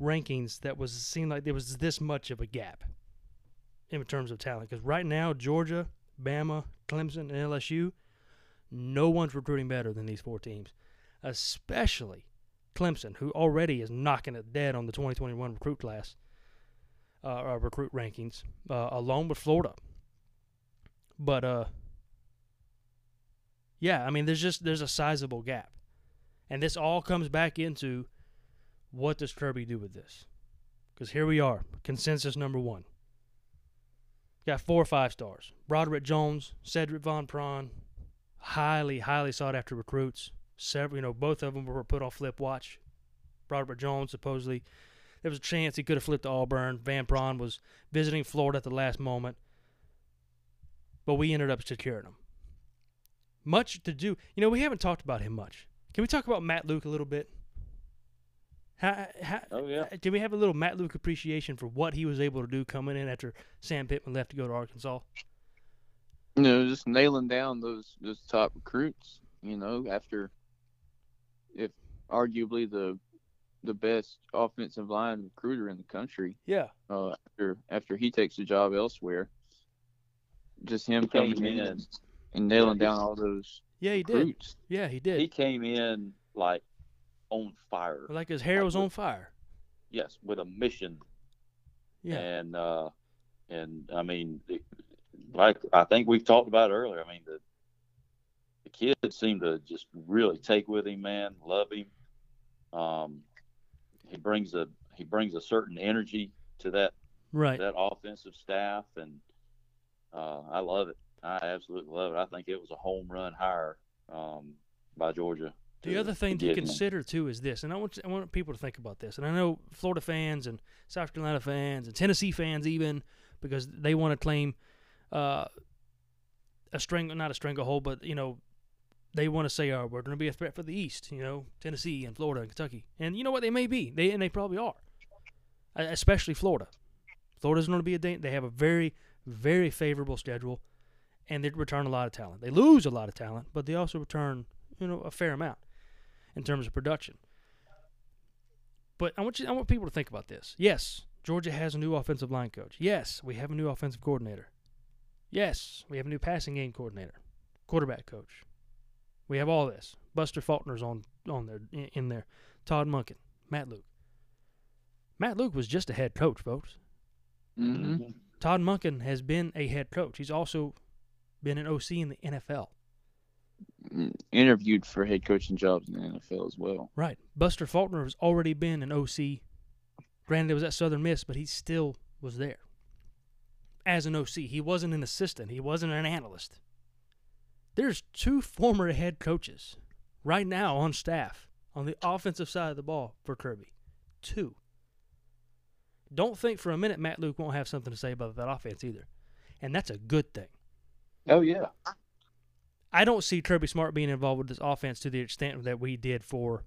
rankings that was seemed like there was this much of a gap in terms of talent. Because right now, Georgia, Bama, Clemson, and LSU, no one's recruiting better than these four teams, especially Clemson, who already is knocking it dead on the 2021 recruit class, uh, or recruit rankings, uh, along with Florida. But uh, yeah, I mean, there's just there's a sizable gap, and this all comes back into what does Kirby do with this? Because here we are, consensus number one. Got four or five stars. Broderick Jones, Cedric Van Pran, highly, highly sought after recruits. Several, you know, both of them were put on flip watch. Broderick Jones supposedly there was a chance he could have flipped to Auburn. Van Pran was visiting Florida at the last moment, but we ended up securing him. Much to do, you know, we haven't talked about him much. Can we talk about Matt Luke a little bit? How, how, Oh yeah. Can we have a little Matt Luke appreciation for what he was able to do coming in after Sam Pittman left to go to Arkansas? You know, just nailing down those those top recruits. You know, after if arguably the the best offensive line recruiter in the country. Yeah, Uh, after after he takes a job elsewhere, just him He coming in in. and nailing down all those yeah, he did. recruits. Yeah, he did. He came in like on fire. like his hair was on fire. Yes, with a mission. Yeah, And uh, and I mean, like I think we've talked about earlier. I mean, the the kids seem to just really take with him, man. Love him. Um, he brings a he brings a certain energy to that right. that offensive staff, and uh, I love it. I absolutely love it. I think it was a home run hire um, by Georgia. The other thing to consider too is this, and I want I want people to think about this. And I know Florida fans and South Carolina fans and Tennessee fans even because they want to claim uh, a string, not a stranglehold, but you know they want to say, "Oh, we're going to be a threat for the East." You know, Tennessee and Florida and Kentucky, and you know what? They may be. They and they probably are, especially Florida. Florida's going to be a they have a very very favorable schedule, and they return a lot of talent. They lose a lot of talent, but they also return you know a fair amount in terms of production. But I want you I want people to think about this. Yes, Georgia has a new offensive line coach. Yes, we have a new offensive coordinator. Yes, we have a new passing game coordinator, quarterback coach. We have all this. Buster Faulkner's on on there in, there. Todd Monken, Matt Luke. Matt Luke was just a head coach, folks. Mm-hmm. Todd Monken has been a head coach. He's also been an OC in the NFL. Interviewed for head coaching jobs in the NFL as well. Right. Buster Faulkner has already been an OC. Granted, it was at Southern Miss, but he still was there as an OC. He wasn't an assistant, he wasn't an analyst. There's two former head coaches right now on staff on the offensive side of the ball for Kirby. Two. Don't think for a minute Matt Luke won't have something to say about that offense either. And that's a good thing. Oh yeah. I don't see Kirby Smart being involved with this offense to the extent that we did for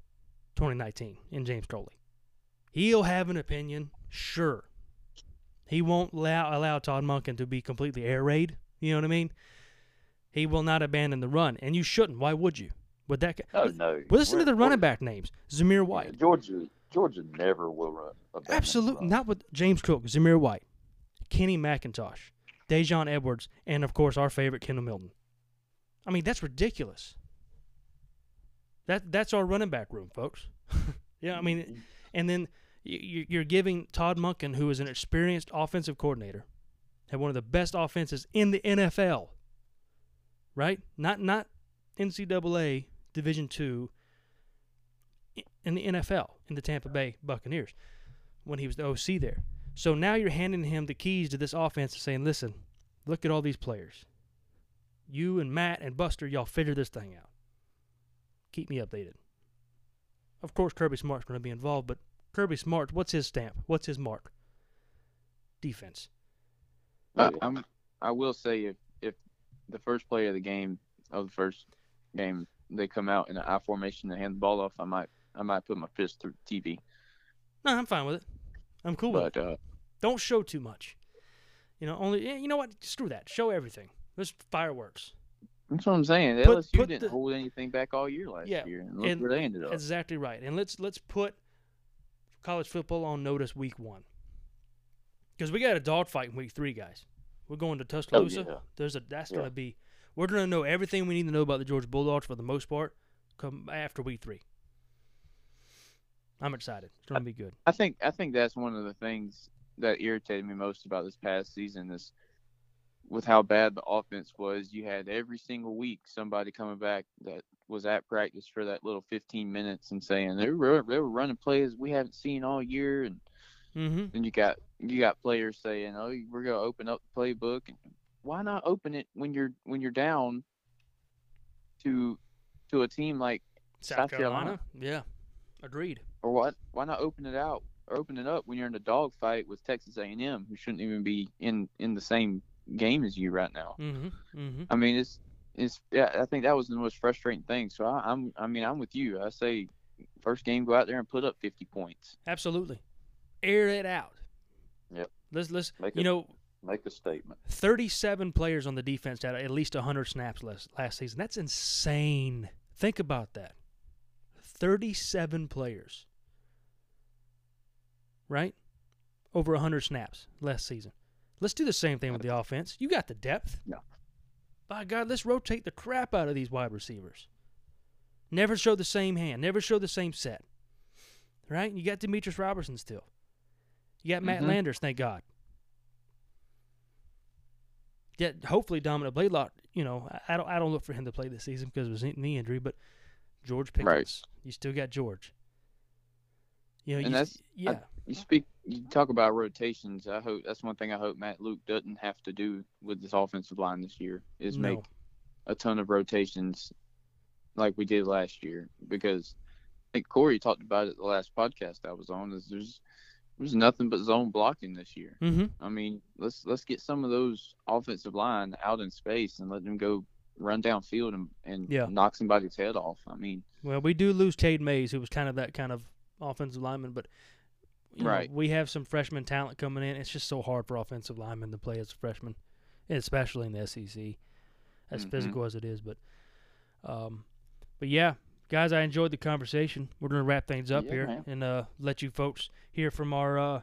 2019 in James Coley. He'll have an opinion, sure. He won't allow, allow Todd Monken to be completely air raid. You know what I mean? He will not abandon the run, and you shouldn't. Why would you? Would that? Oh no. Well, listen to We're- the running back names: Zamir White. Georgia. Georgia never will run. Absolutely not with James Cook, Zamir White, Kenny McIntosh, Daijun Edwards, and of course our favorite Kendall Milton. I mean that's ridiculous. That that's our running back room, folks. [laughs] yeah, I mean, and then you're giving Todd Monken, who is an experienced offensive coordinator, had one of the best offenses in the NFL. Right? Not not NCAA Division two. In the NFL, in the Tampa Bay Buccaneers, when he was the OC there. So now you're handing him the keys to this offense and saying, listen, look at all these players. You and Matt and Buster, y'all figure this thing out. Keep me updated. Of course, Kirby Smart's going to be involved, but Kirby Smart, what's his stamp? What's his mark? Defense. I, yeah. I'm, I will say if if the first play of the game of the first game they come out in an I formation and hand the ball off, I might I might put my fist through the TV. No, I'm fine with it. I'm cool with it. But uh, Don't show too much. You know, only you know what? Screw that. Show everything. There's fireworks. that's what I'm saying. Put- LSU put didn't the- hold anything back all year last Yeah, year, and look and where they ended up. Exactly right. And let's let's put college football on notice week one. Because we got a dogfight in week three, guys. We're going to Oh Tuscaloosa. yeah. There's a that's Yeah. gonna be We're going to know everything we need to know about the Georgia Bulldogs for the most part come after week three. I'm excited. It's going to be good. I think I think that's one of the things that irritated me most about this past season is with how bad the offense was. You had every single week somebody coming back that was at practice for that little 15 minutes and saying they were they were running plays we haven't seen all year, and Mm-hmm. then you got you got players saying, "Oh, we're gonna open up the playbook." And why not open it when you're when you're down to to a team like South, South Carolina. Carolina. Yeah. Agreed. or what? Why not open it out or open it up when you're in a dogfight with Texas A&M, who shouldn't even be in in the same game as you right now? Mm-hmm. Mm-hmm. I mean, it's it's yeah. I think that was the most frustrating thing. So I, I'm I mean I'm with you. I say first game go out there and put up 50 points. Absolutely. Air it out. Yep. Let's let's Make you it- know Make a statement. 37 players on the defense had at least 100 snaps last, last season. That's insane. Think about that. 37 players. Right? Over 100 snaps last season. Let's do the same thing with the offense. You got the depth. Yeah. By God, let's rotate the crap out of these wide receivers. Never show the same hand. Never show the same set. Right? You got Demetrius Robertson still. You got Matt Mhm. Landers, thank God. Yeah, hopefully Dominic Blaylock. You know, I- I don't. I don't look for him to play this season because of his knee injury. But George Pickens, Right. you still got George. You know, And you, that's- yeah, You speak you talk about rotations. I hope that's one thing I hope Matt Luke doesn't have to do with this offensive line this year is no, make a ton of rotations like we did last year because I think Corey talked about it the last podcast I was on is there's there's nothing but zone blocking this year. mm-hmm. I mean, let's let's get some of those offensive line out in space and let them go run downfield and, and Yeah. knock somebody's head off. I mean, Well, we do lose Cade Mays, who was kind of that kind of offensive lineman, but you know, Right. we have some freshman talent coming in. It's just so hard for offensive linemen to play as a freshman, especially in the SEC, as Mhm. physical as it is. But, um, but yeah, guys, I enjoyed the conversation. We're gonna wrap things up Yeah, here man. and uh, let you folks hear from our uh,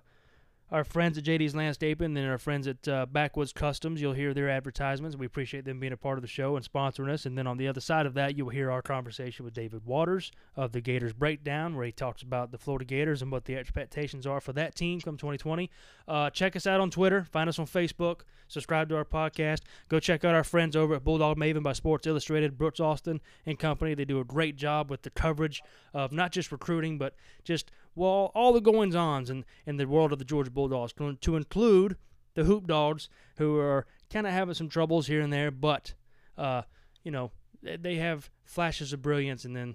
our friends at JD's Landscaping and then our friends at uh, Backwoods Customs. You'll hear their advertisements. We appreciate them being a part of the show and sponsoring us. And then on the other side of that, you'll hear our conversation with David Waters of the Gators Breakdown, where he talks about the Florida Gators and what the expectations are for that team come 2020. Uh, check us out on Twitter. Find us on Facebook. Subscribe to our podcast. Go check out our friends over at Bulldog Maven by Sports Illustrated, Brooks Austin and company. They do a great job with the coverage of not just recruiting, but just well, all the goings ons in, in the world of the Georgia Bulldogs, to, to include the Hoop Dogs, who are kind of having some troubles here and there, but uh, you know they- have flashes of brilliance, and then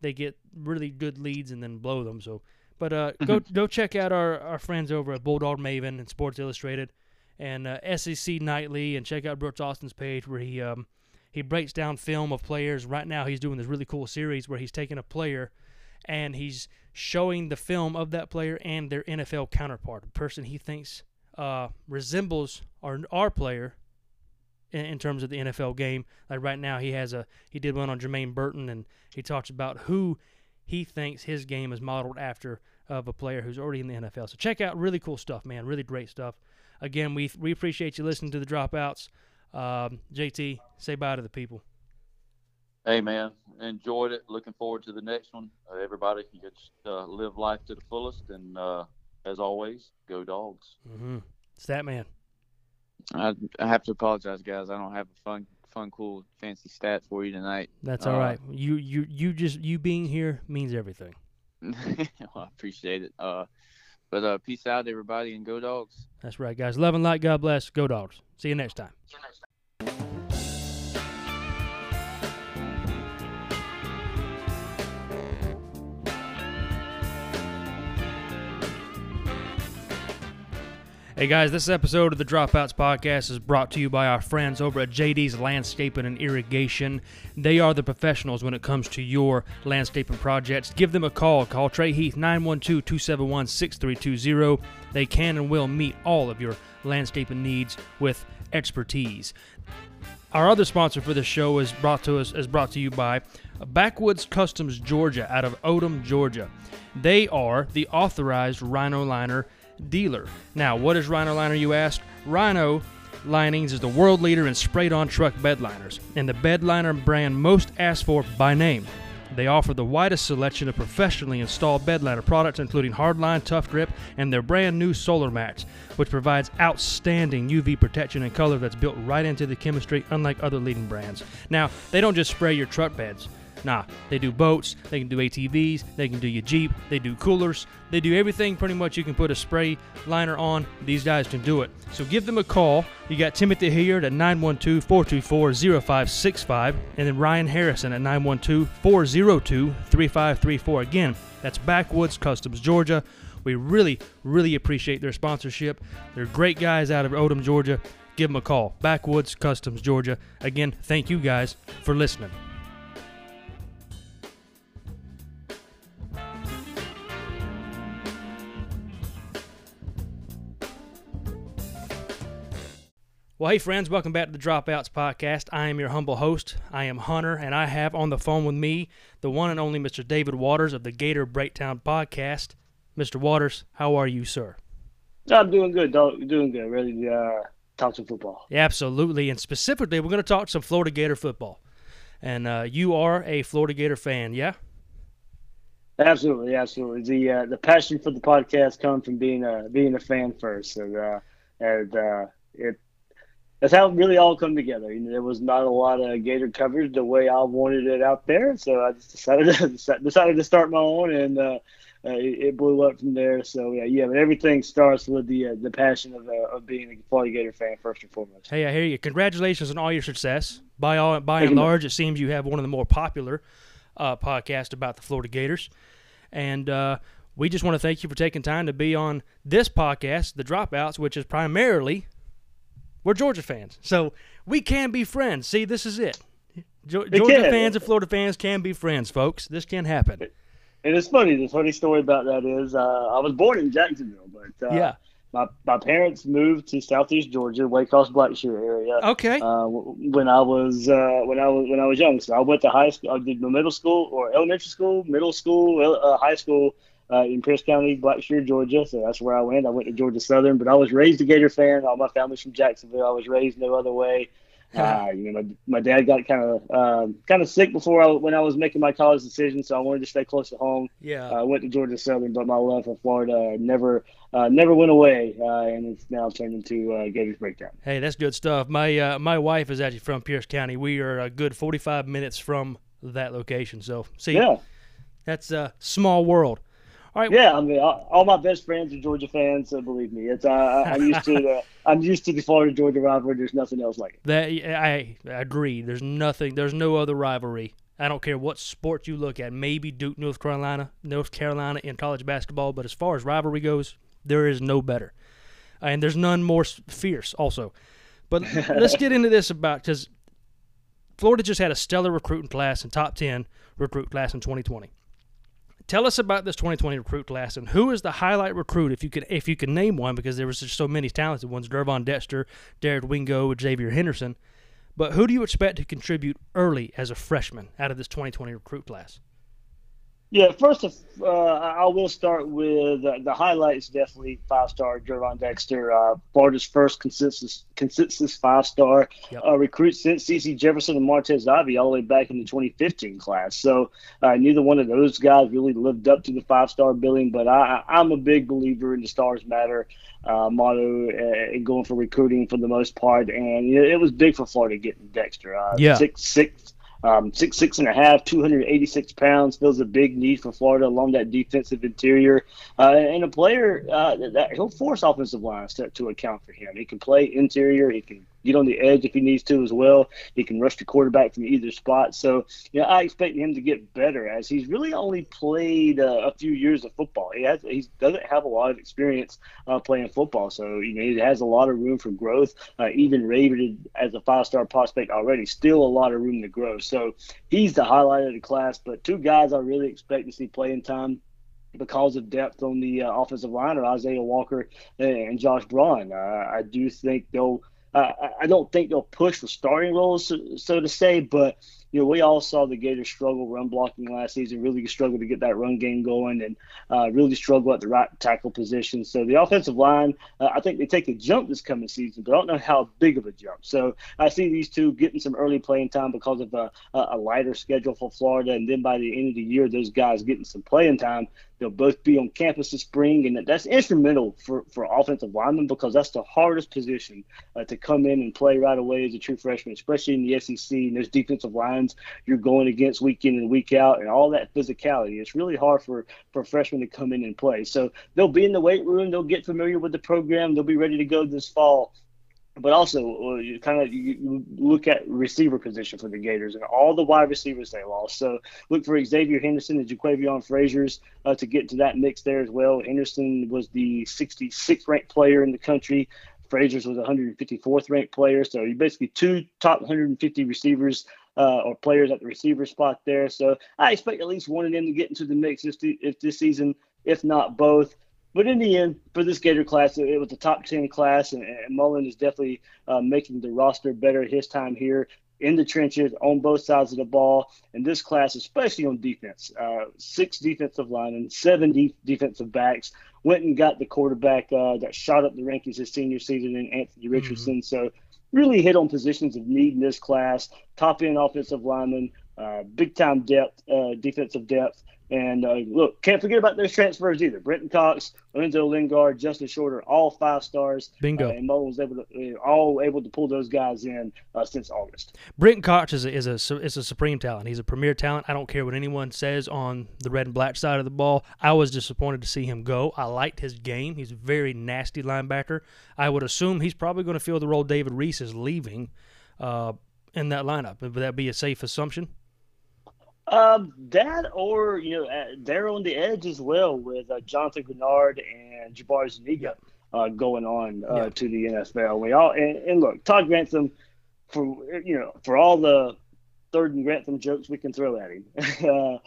they get really good leads and then blow them. So, but uh, go go check out our, our friends over at Bulldog Maven and Sports Illustrated, and uh, SEC Nightly, and check out Brooks Austin's page where he um, he breaks down film of players. Right now, he's doing this really cool series where he's taking a player and he's showing the film of that player and their NFL counterpart, a person he thinks uh, resembles our our player in, in terms of the NFL game. Like right now, he has a he did one on Jermaine Burton, and he talks about who he thinks his game is modeled after of a player who's already in the NFL. So check out really cool stuff, man. Really great stuff. Again, we we appreciate you listening to the dropouts. Um, JT, say bye to the people. Hey man, enjoyed it. Looking forward to the next one. Uh, everybody, you just uh, live life to the fullest, and uh, as always, go dogs. Mm-hmm. Stat man. I, I have to apologize, guys. I don't have a fun, fun, cool, fancy stat for you tonight. That's Uh, all right. You you you just you being here means everything. [laughs] well, I appreciate it. Uh, but uh, peace out, everybody, and go dogs. That's right, guys. Love and light. God bless. Go dogs. See you next time. Hey guys, this episode of the Dropouts Podcast is brought to you by our friends over at JD's Landscaping and Irrigation. They are the professionals when it comes to your landscaping projects. Give them a call. Call Trey Heath 912 271 6320. They can and will meet all of your landscaping needs with expertise. Our other sponsor for this show is brought to us is brought to you by Backwoods Customs Georgia out of Odum, Georgia. They are the authorized Rhino Liner dealer. Now, what is Rhino Liner, you ask? Rhino Linings is the world leader in sprayed on truck bed liners and the bed liner brand most asked for by name. They offer the widest selection of professionally installed bed liner products, including hardline, tough grip, and their brand new SolarMax, which provides outstanding UV protection and color that's built right into the chemistry, unlike other leading brands. Now, they don't just spray your truck beds. Nah, they do boats, they can do ATVs, they can do your Jeep, they do coolers, they do everything pretty much you can put a spray liner on. These guys can do it. So give them a call. You got Timothy Hilliard at 912 424 0565, and then Ryan Harrison at 912 402 3534. Again, that's Backwoods Customs, Georgia. We really, really appreciate their sponsorship. They're great guys out of Odum, Georgia. Give them a call. Backwoods Customs, Georgia. Again, thank you guys for listening. Well, hey, friends, welcome back to the Dropouts Podcast. I am your humble host. I am Hunter, and I have on the phone with me the one and only Mr. David Waters of the Gator Breakdown Podcast. Mr. Waters, how are you, sir? I'm doing good, dog. Doing good. Ready to uh, talk some football. Yeah, absolutely. And specifically, we're going to talk some Florida Gator football. And uh, you are a Florida Gator fan, yeah? Absolutely, absolutely. The uh, the passion for the podcast comes from being a being a fan first, so, uh, and uh, it that's how it really all come together. You know, there was not a lot of Gator coverage the way I wanted it out there, so I just decided to [laughs] decided to start my own, and uh, uh, it, blew up from there. So yeah, yeah, but everything starts with the uh, the passion of, uh, of being a Florida Gator fan first and foremost. Hey, I hear you. Congratulations on all your success. By all by Thank and large, it seems you have one of the more popular uh, podcasts about the Florida Gators, and uh, we just want to thank you for taking time to be on this podcast, The Dropouts, which is primarily we're Georgia fans, so we can be friends. See, this is it. Georgia can. fans and Florida fans can be friends, folks. This can happen. And it's funny. The funny story about that is, uh, I was born in Jacksonville, but uh, yeah, my, my parents moved to southeast Georgia, Waycross Blackshear area. Okay. Uh, when I was uh, when I was when I was young, so I went to high school. I did middle school or elementary school, middle school, uh, high school uh, in Pierce County, Blackshear, Georgia. So that's where I went. I went to Georgia Southern, but I was raised a Gator fan. All my family's from Jacksonville. I was raised no other way. Uh, you know, my, my dad got kind of um, kind of sick before I, when I was making my college decision, so I wanted to stay close to home. Yeah, I uh, went to Georgia Southern, but my love for Florida never uh, never went away, uh, and it's now turned into uh, Gators Breakdown. Hey, that's good stuff. My uh, my wife is actually from Pierce County. We are a good 45 minutes from that location. So, see, yeah, that's a small world. All right. Yeah, I mean, all my best friends are Georgia fans, so believe me, it's uh, I'm used to the [laughs] I'm used to the Florida Georgia rivalry. There's nothing else like it. That I, I agree. There's nothing. There's no other rivalry. I don't care what sport you look at. Maybe Duke, North Carolina, North Carolina in college basketball, but as far as rivalry goes, there is no better, and there's none more fierce. Also, but [laughs] let's get into this about because Florida just had a stellar recruiting class and top ten recruit class in 2020. Tell us about this 2020 recruit class and who is the highlight recruit if you could if you can name one because there was just so many talented ones: Gervon Dexter, Derek Wingo, Xavier Henderson. But who do you expect to contribute early as a freshman out of this 2020 recruit class? Yeah, first, uh, I will start with uh, the highlights. Definitely five star Gervon Dexter, uh, Florida's first consensus consensus five star yep. uh, recruit since CeCe Jefferson and Martez Ivey all the way back in the 2015 class. So uh, neither one of those guys really lived up to the five star billing. But I, I'm a big believer in the stars matter uh, motto and going for recruiting for the most part. And you know, it was big for Florida getting Dexter. yeah, six six um, six six and a half, 286 pounds. Feels a big need for Florida along that defensive interior, uh, and a player uh, that he'll force offensive lines to, to account for him. He can play interior. He can get on the edge if he needs to as well. He can rush the quarterback from either spot. So, you know, I expect him to get better as he's really only played uh, a few years of football. He has he doesn't have a lot of experience uh, playing football, so you know he has a lot of room for growth. Uh, even rated as a five-star prospect already, still a lot of room to grow. So he's the highlight of the class. But two guys I really expect to see playing time because of depth on the uh, offensive line are Isaiah Walker and Josh Braun. Uh, I do think they'll uh, I don't think they'll push for starting roles, so, so, to say, but you know, we all saw the Gators struggle run blocking last season, really struggle to get that run game going, and uh, really struggle at the right tackle position. So the offensive line, uh, I think they take a jump this coming season, but I don't know how big of a jump. So I see these two getting some early playing time because of a, a lighter schedule for Florida, and then by the end of the year, those guys getting some playing time. They'll both be on campus this spring, and that's instrumental for, for offensive linemen because that's the hardest position uh, to come in and play right away as a true freshman, especially in the SEC and those defensive lines you're going against week in and week out, and all that physicality. It's really hard for for freshmen to come in and play. So they'll be in the weight room, they'll get familiar with the program, they'll be ready to go this fall but also uh, you kind of you look at receiver position for the Gators and all the wide receivers they lost. So look for Xavier Henderson and Jaquavion Fraziars uh, to get to that mix there as well. Henderson was the 66th ranked player in the country. Fraziars was 154th ranked player. So you basically two top 150 receivers uh, or players at the receiver spot there. So I expect at least one of them to get into the mix this, if this season, if not both. But in the end, for this Gator class, it was a top 10 class, and, and Mullen is definitely uh, making the roster better his time here in the trenches on both sides of the ball. And this class, especially on defense, uh, six defensive linemen, seven de- defensive backs, went and got the quarterback uh, that shot up the rankings his senior season in Anthony mm-hmm. Richardson. Mm-hmm. So really hit on positions of need in this class, top end offensive linemen, uh, big time depth, uh, defensive depth. And uh, look, can't forget about those transfers either. Brenton Cox, Lorenzo Lingard, Justin Shorter, all five stars. Bingo. Uh, and Mullen was able to, uh, all able to pull those guys in uh, since August. Brenton Cox is a, is a is a supreme talent. He's a premier talent. I don't care what anyone says on the red and black side of the ball. I was disappointed to see him go. I liked his game. He's a very nasty linebacker. I would assume he's probably going to fill the role David Reese is leaving uh, in that lineup. Would that be a safe assumption? Um, that or you know uh, they're on the edge as well with uh, Jonathan Greenard and Jabari Zuniga uh, going on uh, yeah. to the NFL. We all and, and, look, Todd Grantham for you know for all the third and Grantham jokes we can throw at him. [laughs] Uh,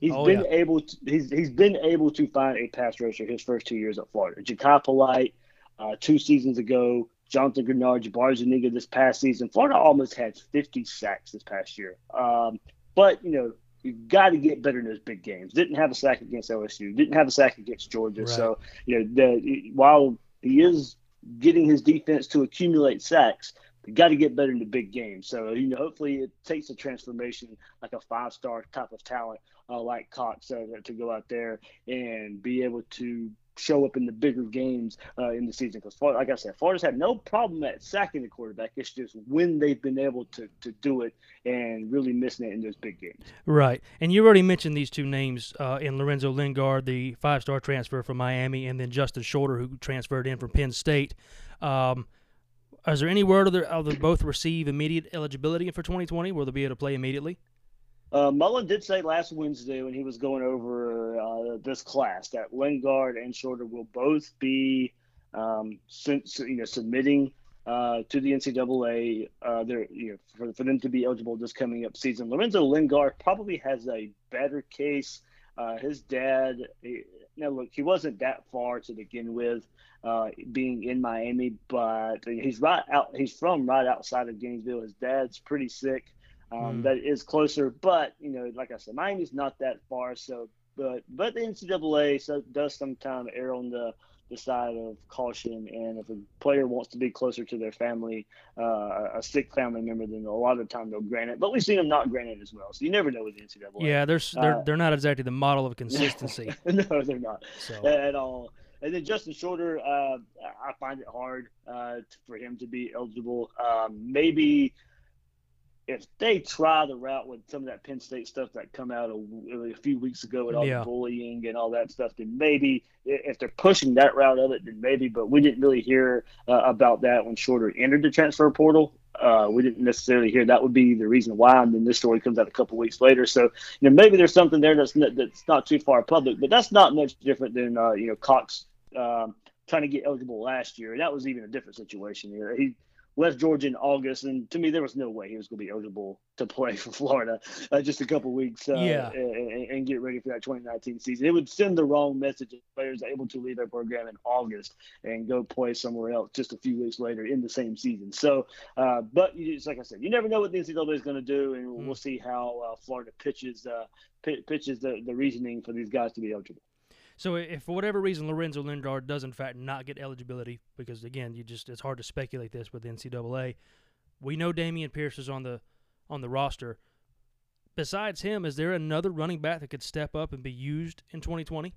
he's oh, been yeah. able to he's he's been able to find a pass rusher his first two years at Florida. Jachai Polite uh, two seasons ago. Jonathan Greenard, Jabari Zuniga this past season. Florida almost had 50 sacks this past year. Um, but you know You've got to get better in those big games. Didn't have a sack against LSU. Didn't have a sack against Georgia. Right. So you know, the, while he is getting his defense to accumulate sacks, you got to get better in the big games. So you know, hopefully it takes a transformation like a five star type of talent uh, like Cox uh, to go out there and be able to show up in the bigger games uh, in the season. Because, like I said, Florida's had no problem at sacking the quarterback. It's just when they've been able to, to do it and really missing it in those big games. Right. And you already mentioned these two names uh, in Lorenzo Lingard, the five star transfer from Miami, and then Justin Shorter, who transferred in from Penn State. Um, is there any word of, the, of the both receive immediate eligibility for 2020? Will they be able to play immediately? Uh, Mullen did say last Wednesday when he was going over uh, this class that Lingard and Shorter will both be um, since, you know, submitting uh, to the NCAA. Uh, you know, for, for them to be eligible this coming up season. Lorenzo Lingard probably has a better case. Uh, his dad, he, now look, he wasn't that far to begin with, uh, being in Miami, but he's right out. He's from right outside of Gainesville. His dad's pretty sick um, mm. that is closer. But you know, like I said, Miami's not that far. So, but but the NCAA so, does sometimes err on the the side of caution. And if a player wants to be closer to their family, uh, a sick family member, then a lot of the time they'll grant it. But we've seen them not grant it as well. So you never know with the NCAA. Yeah, they're they're, uh, they're not exactly the model of [laughs] consistency. [laughs] no, they're not so. at all. And then Justin Shorter, uh, I find it hard uh, for him to be eligible. Um, maybe if they try the route with some of that Penn State stuff that come out a, a few weeks ago with all yeah. the bullying and all that stuff, then maybe if they're pushing that route of it, then maybe. But we didn't really hear uh, about that when Shorter entered the transfer portal. Uh, we didn't necessarily hear that would be the reason why. And then this story comes out a couple weeks later. So you know maybe there's something there that's not, that's not too far public, but that's not much different than uh, you know Cox um, trying to get eligible last year. That was even a different situation. He left Georgia in August, and to me, there was no way he was going to be eligible to play [laughs] for Florida uh, just a couple weeks uh, yeah. and, and, get ready for that 2019 season. It would send the wrong message if players are able to leave their program in August and go play somewhere else just a few weeks later in the same season. So, uh, but you, just like I said, you never know what the NCAA is going to do, and mm. we'll see how uh, Florida pitches uh, pitches the, the reasoning for these guys to be eligible. So if for whatever reason Lorenzo Lingard does in fact not get eligibility, because again, you just it's hard to speculate this with NCAA. We know Dameon Pierce is on the on the roster. Besides him, is there another running back that could step up and be used in 2020?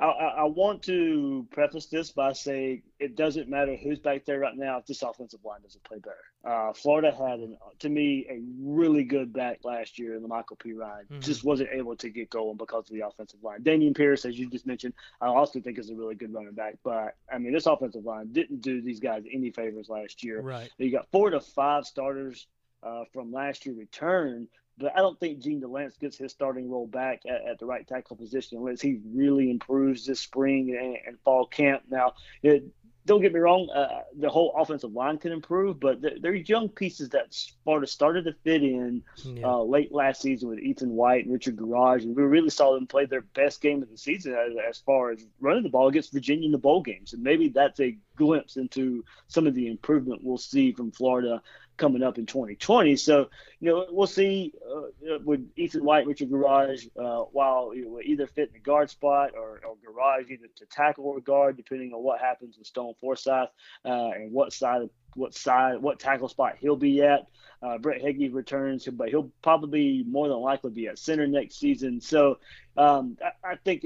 I, I, want to preface this by saying it doesn't matter who's back there right now if this offensive line doesn't play better. Uh, Florida had, an, to me, a really good back last year in La'Mical Perine. Mm-hmm. Just wasn't able to get going because of the offensive line. Dameon Pierce, as you just mentioned, I also think is a really good running back. But, I mean, this offensive line didn't do these guys any favors last year. Right. You got four to five starters uh, from last year return but I don't think Jean Delance gets his starting role back at, at, the right tackle position unless he really improves this spring and, and fall camp. Now, it, don't get me wrong, uh, the whole offensive line can improve, but there's young pieces that Sparta started to fit in yeah. uh, late last season with Ethan White and Richard Gouraige, and we really saw them play their best game of the season as, as far as running the ball against Virginia in the bowl games, and maybe that's a glimpse into some of the improvement we'll see from Florida coming up in 2020. So, you know, we'll see uh, with Ethan White, Richard Gouraige, uh, while you know, either fit in the guard spot or, or Gouraige either to tackle or guard, depending on what happens with Stone Forsythe uh, and what side what side, what tackle spot he'll be at. Uh, Brett Heggie returns, but he'll probably more than likely be at center next season. So um, I, I think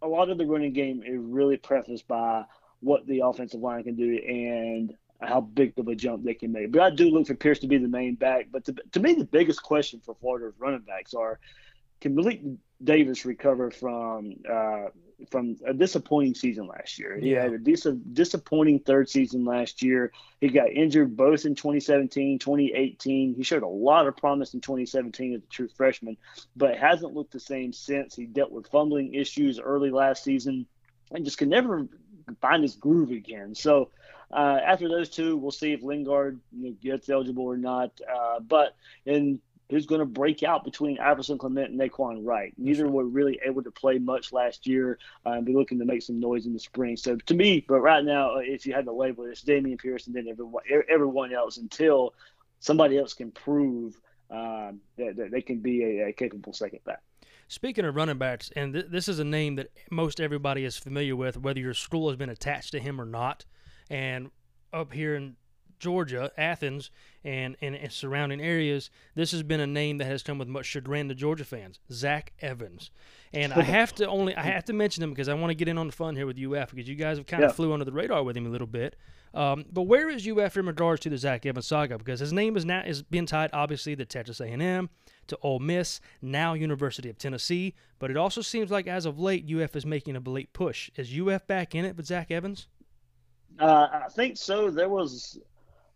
a lot of the running game is really prefaced by what the offensive line can do and how big of a jump they can make. But I do look for Pierce to be the main back. But to, to me, the biggest question for Florida's running backs are can Malik Davis recover from uh, from a disappointing season last year? He had a dis- disappointing third season last year. He got injured both in 2017, 2018. He showed a lot of promise in 2017 as a true freshman, but hasn't looked the same since. He dealt with fumbling issues early last season and just can never find his groove again. So uh, after those two, we'll see if Lingard you know, gets eligible or not. Uh, but in who's going to break out between Iverson Clement and Nay'Quan Wright. Neither were really able to play much last year uh, and be looking to make some noise in the spring. So to me, but right now, uh, if you had to label it, it's Dameon Pierce and then everyone, everyone else until somebody else can prove um, that, that, they can be a, a, capable second back. Speaking of running backs, and th- this is a name that most everybody is familiar with, whether your school has been attached to him or not. And up here in Georgia, Athens, and, and, and, surrounding areas, this has been a name that has come with much chagrin to Georgia fans. Zach Evans, and I have to only I have to mention him because I want to get in on the fun here with UF because you guys have kind yeah. of flew under the radar with him a little bit. Um, but where is UF in regards to the Zach Evans saga? Because his name is now is being tied obviously to Texas A&M, to Ole Miss, now University of Tennessee. But it also seems like as of late UF is making a late push. Is UF back in it with Zach Evans? Uh, I think so. There was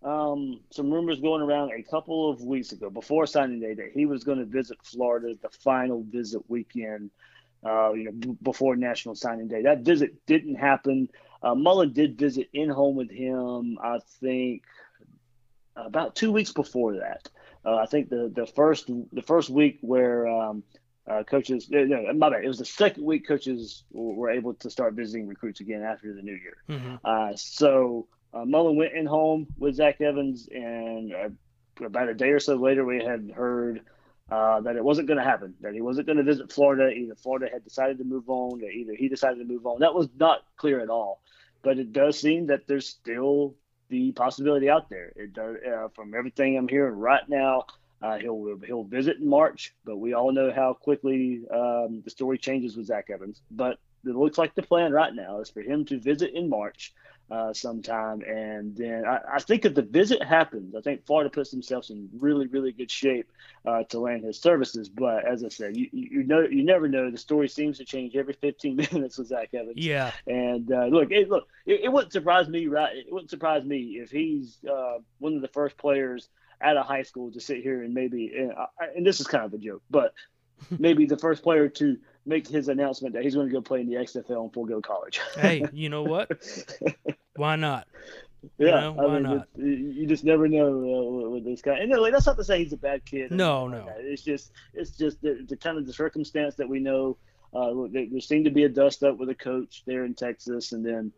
um, some rumors going around a couple of weeks ago before signing day that he was going to visit Florida the final visit weekend, uh, you know, b- before National Signing Day. That visit didn't happen. Uh, Mullen did visit in home with him. I think about two weeks before that. Uh, I think the the first the first week where um, uh, coaches, no, my bad. It was the second week coaches were able to start visiting recruits again after the new year. Mm-hmm. Uh, so uh, Mullen went in home with Zach Evans, and uh, about a day or so later, we had heard uh, that it wasn't going to happen. That he wasn't going to visit Florida. Either Florida had decided to move on, or either he decided to move on. That was not clear at all. But it does seem that there's still the possibility out there. It does, uh, from everything I'm hearing right now. Uh, he'll he'll visit in March, but we all know how quickly um, the story changes with Zach Evans. But it looks like the plan right now is for him to visit in March uh, sometime, and then I, I, think if the visit happens, I think Florida puts themselves in really really good shape uh, to land his services. But as I said, you, you know you never know. The story seems to change every 15 [laughs] minutes with Zach Evans. Yeah. And uh, look, it, look, it, it, wouldn't surprise me, right? It wouldn't surprise me if he's uh, one of the first players out of high school to sit here and maybe, and, and this is kind of a joke, but maybe the first player to make his announcement that he's going to go play in the XFL and forego college. [laughs] hey, you know what? Why not? Yeah, know, I why mean, not? it- you just never know uh, with, this guy. And like, that's not to say he's a bad kid. or No, like no. It's just, it's just the, the kind of the circumstance that we know. Uh, there, there seemed to be a dust up with a coach there in Texas, and then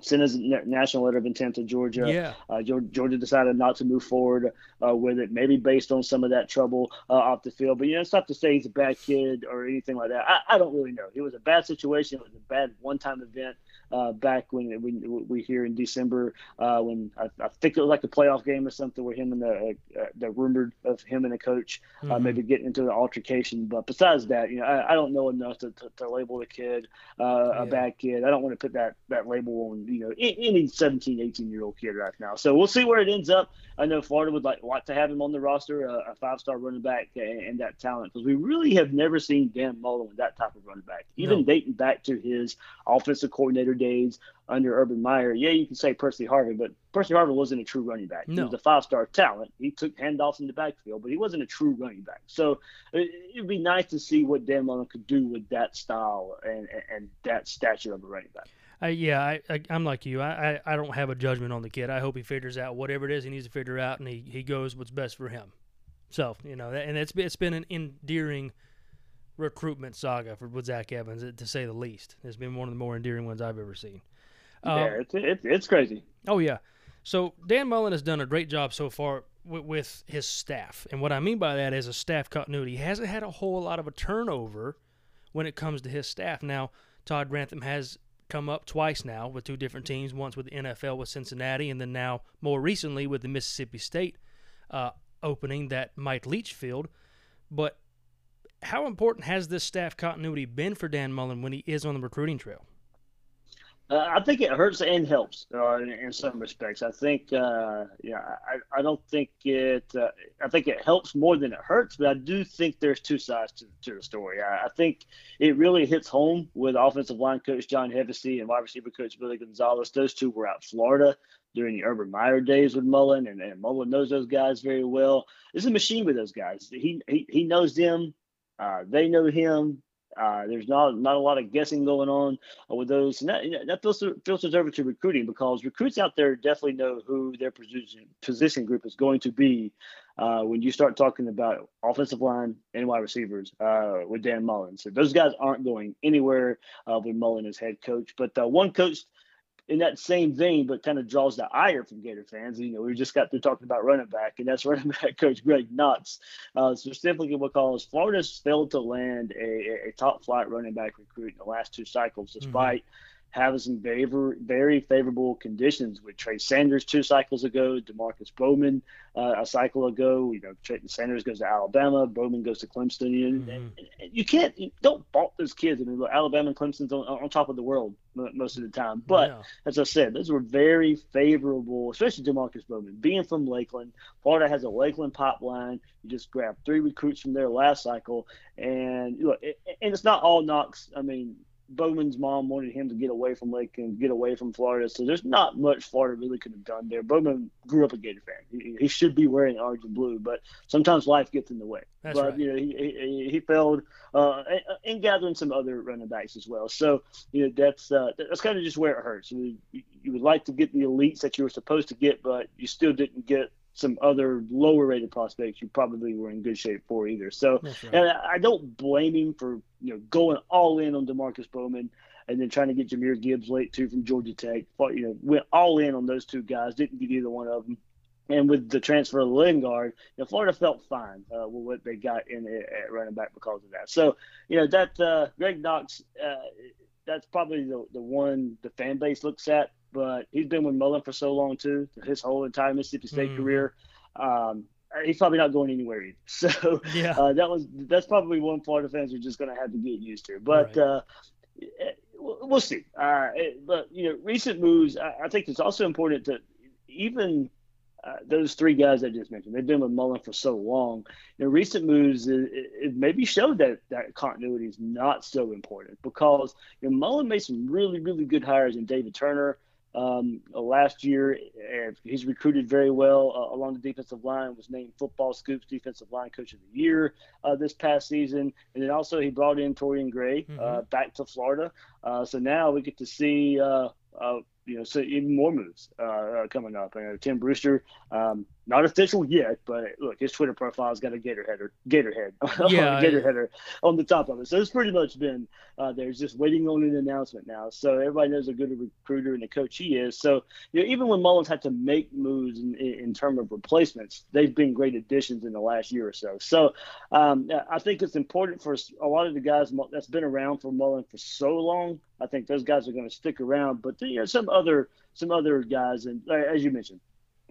sent his national letter of intent to Georgia. Yeah. Uh, Geor- Georgia decided not to move forward uh, with it, maybe based on some of that trouble uh, off the field. But you know, it's not to say he's a bad kid or anything like that. I, I don't really know. It was a bad situation. It was a bad one-time event uh, back when we, we here in December uh, when I, I think it was like a playoff game or something where him and the uh, the rumored of him and the coach uh, Mhm. maybe getting into an altercation. But besides that, you know, I, I don't know enough to, to, to label the kid uh, a bad kid. I don't want to put that that label on you know any 17, 18 year old kid right now. So we'll see where it ends up. I know Florida would like like to have him on the roster, uh, a five star running back and, and that talent because we really have never seen Dan Mullen with that type of running back. Even No. dating back to his offensive coordinator days under Urban Meyer. Yeah, you can say Percy Harvin, but Percy Harvin wasn't a true running back. He was a five star talent. He took handoffs in the backfield, but he wasn't a true running back. So it, it'd be nice to see what Dan Mullen could do with that style and, and, and that stature of a running back. I, yeah, I, I, I'm like you. I, I, I don't have a judgment on the kid. I hope he figures out whatever it is he needs to figure out, and he, he goes what's best for him. So you know, and it's been, it's been an endearing recruitment saga for with Zach Evans, to say the least. It's been one of the more endearing ones I've ever seen. Um, yeah, it's, it's, it's crazy. Oh yeah. So Dan Mullen has done a great job so far with, with his staff, and what I mean by that is a staff continuity. He hasn't had a whole lot of a turnover when it comes to his staff. Now Todd Grantham has come up twice now with two different teams, once with the NFL with Cincinnati, and then now more recently with the Mississippi State uh, opening that Mike Leach filled. But how important has this staff continuity been for Dan Mullen when he is on the recruiting trail? Uh, I think it hurts and helps uh, in, in some respects. I think, uh, yeah, I, I don't think it. Uh, I think it helps more than it hurts, but I do think there's two sides to, to the story. I, I think it really hits home with offensive line coach John Hevesy and wide receiver coach Billy Gonzalez. Those two were out Florida during the Urban Meyer days with Mullen, and, and Mullen knows those guys very well. Is a machine with those guys. He he, he knows them. Uh, they know him. Uh, there's not not a lot of guessing going on with those, and that, that filter, filters over to recruiting because recruits out there definitely know who their position position group is going to be uh, when you start talking about offensive line and wide receivers uh, with Dan Mullen. So those guys aren't going anywhere uh, with Mullen as head coach. But uh, one coach in that same vein, but kind of draws the ire from Gator fans. You know, we just got through talking about running back, and that's [laughs] running back coach Greg Knox, uh, specifically because Florida's failed to land a, a top flight running back recruit in the last two cycles, despite having some very, very favorable conditions with Trey Sanders two cycles ago, Demarcus Bowman uh, a cycle ago. You know, Trey Sanders goes to Alabama, Bowman goes to Clemson. You, and, and you can't, you don't fault those kids. I mean, look, Alabama and Clemson's on, on top of the world most of the time, but Yeah. as I said, those were very favorable, especially Demarcus Bowman. Being from Lakeland, Florida has a Lakeland pipeline. You just grab three recruits from there last cycle, and look, it, and it's not all Knox. I mean, Bowman's mom wanted him to get away from Lake and get away from Florida, so there's not much Florida really could have done there. Bowman grew up a Gator fan. He, he should be wearing orange and blue, but sometimes life gets in the way. That's but right. you know, he, he, he failed uh, in gathering some other running backs as well. So you know that's uh, that's kind of just where it hurts. You, you would like to get the elites that you were supposed to get, but you still didn't get some other lower rated prospects you probably were in good shape for either. So right. and I don't blame him for you know going all in on Demarcus Bowman and then trying to get Jahmyr Gibbs late too from Georgia Tech. But, you know, went all in on those two guys. Didn't get either one of them. And with the transfer of Lingard, you know, Florida felt fine uh, with what they got in at running back because of that. So, you know, that uh, Greg Knox, uh, that's probably the, the one the fan base looks at. But he's been with Mullen for so long too, his whole entire Mississippi State Mhm. career. Um, he's probably not going anywhere either. [laughs] So Yeah. uh, that was that's probably one Florida fans are just going to have to get used to. But Right. uh, we'll see. Uh, but you know, recent moves. I, I think it's also important to even uh, those three guys I just mentioned. They've been with Mullen for so long. You know, recent moves it, it maybe showed that that continuity is not so important because you know, Mullen made some really really good hires in David Turner. Um, uh, last year, uh, he's recruited very well uh, along the defensive line. Was named Football Scoops Defensive Line Coach of the Year uh, this past season, and then also he brought in Torian Gray uh, back to Florida. Uh, so now we get to see uh, uh, you know, so even more moves uh, uh coming up. And Tim Brewster, um, not official yet, but look, his Twitter profile's got a Gator header, Gator head, [laughs] yeah, Gator header on the top of it. So it's pretty much been uh, there's just waiting on an announcement now. So everybody knows a good recruiter and a coach he is. So you know, even when Mullen's had to make moves in, in terms of replacements, they've been great additions in the last year or so. So um, I think it's important for a lot of the guys that's been around for Mullen for so long. I think those guys are going to stick around. But you know, some other some other guys, and as you mentioned,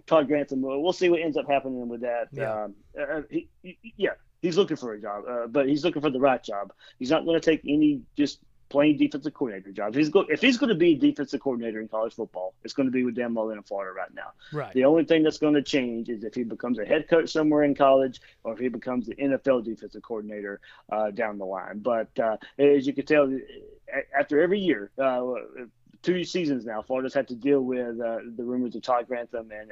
Todd Grantham. We'll see what ends up happening with that. Yeah, um, uh, he, he, yeah he's looking for a job, uh, but he's looking for the right job. He's not going to take any just plain defensive coordinator jobs. He's go- if he's going to be defensive coordinator in college football, it's going to be with Dan Mullen in Florida right now. Right. The only thing that's going to change is if he becomes a head coach somewhere in college, or if he becomes the NFL defensive coordinator uh, down the line. But uh, as you can tell, after every year, uh, two seasons now, Florida's had to deal with uh, the rumors of Todd Grantham and,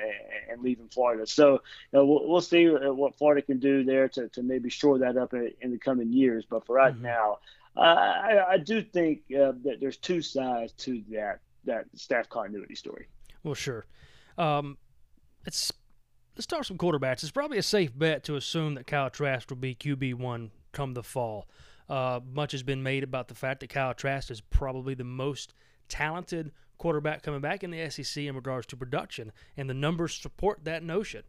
and, leaving Florida. So you know, we'll, we'll see uh, what Florida can do there to, to maybe shore that up in, in the coming years. But for right mm-hmm. now, uh, I, I do think uh, that there's two sides to that that staff continuity story. Well, sure. Um, it's let's talk some quarterbacks. It's probably a safe bet to assume that Kyle Trask will be QB one come the fall. Uh, much has been made about the fact that Kyle Trask is probably the most talented quarterback coming back in the SEC in regards to production, and the numbers support that notion.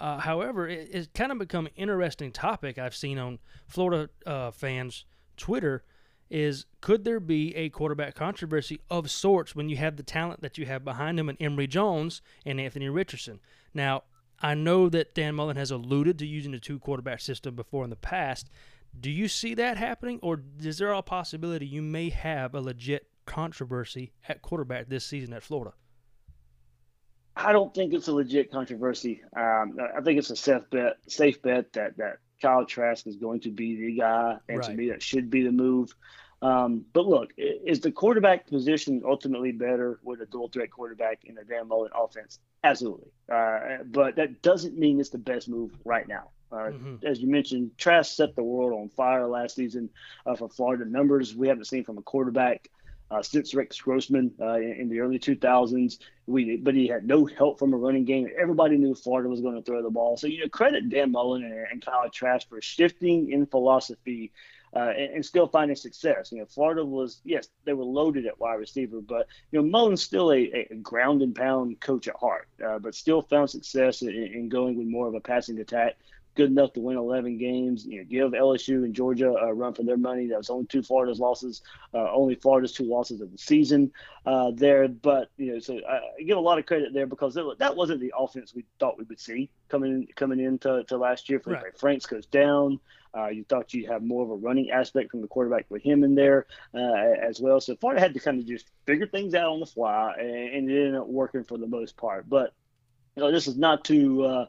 Uh, however, it, it's kind of become an interesting topic I've seen on Florida uh, fans' Twitter is could there be a quarterback controversy of sorts when you have the talent that you have behind him in Emory Jones and Anthony Richardson? Now, I know that Dan Mullen has alluded to using the two quarterback system before in the past. Do you see that happening, or is there a possibility you may have a legit controversy at quarterback this season at Florida? I don't think it's a legit controversy. Um, I think it's a safe bet, safe bet that that Kyle Trask is going to be the guy, and right. to me that should be the move. Um, but look, is the quarterback position ultimately better with a dual threat quarterback in the Dan Mullen offense? Absolutely. Uh, but that doesn't mean it's the best move right now. Uh, mm-hmm. As you mentioned, Trask set the world on fire last season uh, for Florida. Numbers we haven't seen from a quarterback uh, since Rex Grossman uh, in, in, the early 2000s. We, but he had no help from a running game. Everybody knew Florida was going to throw the ball. So you know, credit Dan Mullen and, and Kyle Trask for shifting in philosophy uh, and, and, still finding success. You know, Florida was yes, they were loaded at wide receiver, but you know Mullen's still a, a ground and pound coach at heart, uh, but still found success in, in, going with more of a passing attack good enough to win 11 games. You know, give LSU and Georgia a run for their money. That was only two Florida's losses, uh, only Florida's two losses of the season uh, there. But you know, so I give a lot of credit there because that wasn't the offense we thought we would see coming coming into to last year. Feleipe right. Franks goes down. Uh, you thought you'd have more of a running aspect from the quarterback with him in there uh, as well. So Florida had to kind of just figure things out on the fly, and, and it ended up working for the most part. But you know, this is not to uh,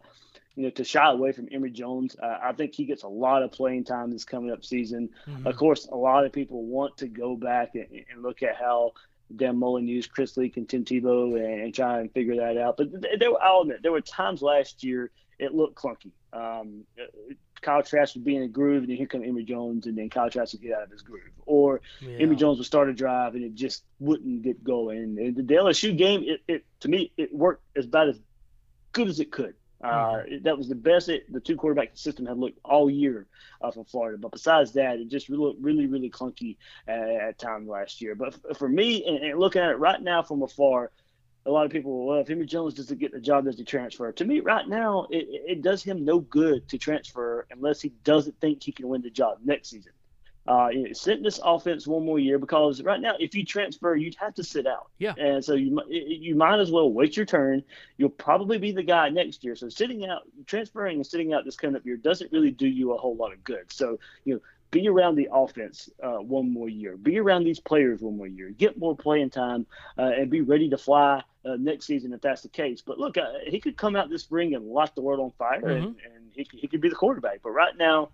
you know, to shy away from Emory Jones. Uh, I think he gets a lot of playing time this coming up season. Mm-hmm. Of course, a lot of people want to go back and, and look at how Dan Mullen used Chris Leak and Tim Tebow and, and try and figure that out. But there, I'll admit, there were times last year it looked clunky. Um, Kyle Trask would be in a groove, and then here come Emory Jones, and then Kyle Trask would get out of his groove. Or yeah. Emory Jones would start a drive, and it just wouldn't get going. And the LSU game, it, it to me, it worked as about as good as it could. Uh, mm-hmm. that was the best it, the two quarterback system had looked all year uh, from Florida. But besides that, it just looked really, really clunky at, at times last year. But f- for me, and, and, looking at it right now from afar, a lot of people, well, if Emory Jones doesn't get the job, does he transfer? To me, right now, it, it does him no good to transfer unless he doesn't think he can win the job next season uh, you know, sit in this offense one more year because right now, if you transfer, you'd have to sit out. Yeah. And so you you might as well wait your turn. You'll probably be the guy next year. So sitting out, transferring and sitting out this coming up year doesn't really do you a whole lot of good. So you know, be around the offense uh, one more year. Be around these players one more year. Get more playing time uh, and be ready to fly uh, next season if that's the case. But look, uh, he could come out this spring and light the world on fire, mm-hmm. and, and he, he could be the quarterback. But right now,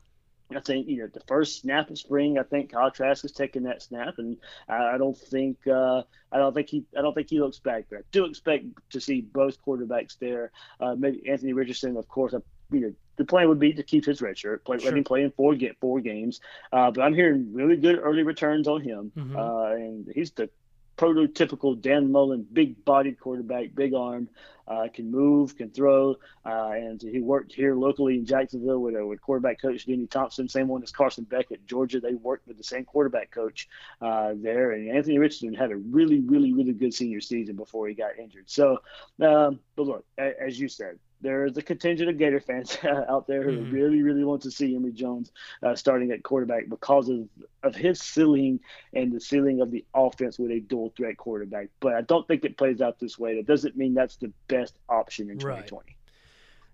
I think you know the first snap of spring. I think Kyle Trask is taking that snap, and I, don't think uh, I don't think he I don't think he looks back there. I do expect to see both quarterbacks there. Uh, maybe Anthony Richardson, of course. I, you know, the plan would be to keep his red shirt, play, sure. let him play in four get four games. Uh, but I'm hearing really good early returns on him, mm-hmm. Uh, and he's the prototypical Dan Mullen, big-bodied quarterback, big arm, uh, can move, can throw, uh, and he worked here locally in Jacksonville with, uh, with quarterback coach Denny Thompson, same one as Carson Beck at Georgia. They worked with the same quarterback coach uh, there, and Anthony Richardson had a really, really, really good senior season before he got injured. So, um, but look, as you said, there's a contingent of Gator fans [laughs] out there who mm-hmm. really, really want to see Emory Jones uh, starting at quarterback because of, of his ceiling and the ceiling of the offense with a dual threat quarterback. But I don't think it plays out this way. That doesn't mean that's the best option in 2020. Right.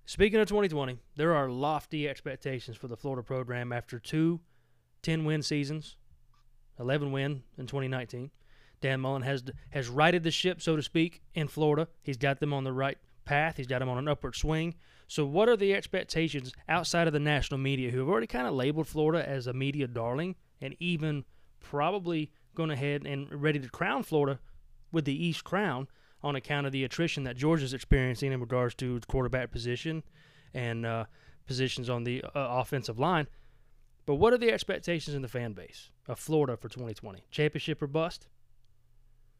Speaking of 2020, there are lofty expectations for the Florida program after two 10 win seasons, 11 win in 2019. Dan Mullen has has righted the ship, so to speak, in Florida. He's got them on the right path. He's got them on an upward swing. So, what are the expectations outside of the national media who have already kind of labeled Florida as a media darling and even probably going ahead and ready to crown Florida with the East Crown on account of the attrition that Georgia's experiencing in regards to quarterback position and uh, positions on the uh, offensive line? But what are the expectations in the fan base of Florida for 2020? Championship or bust?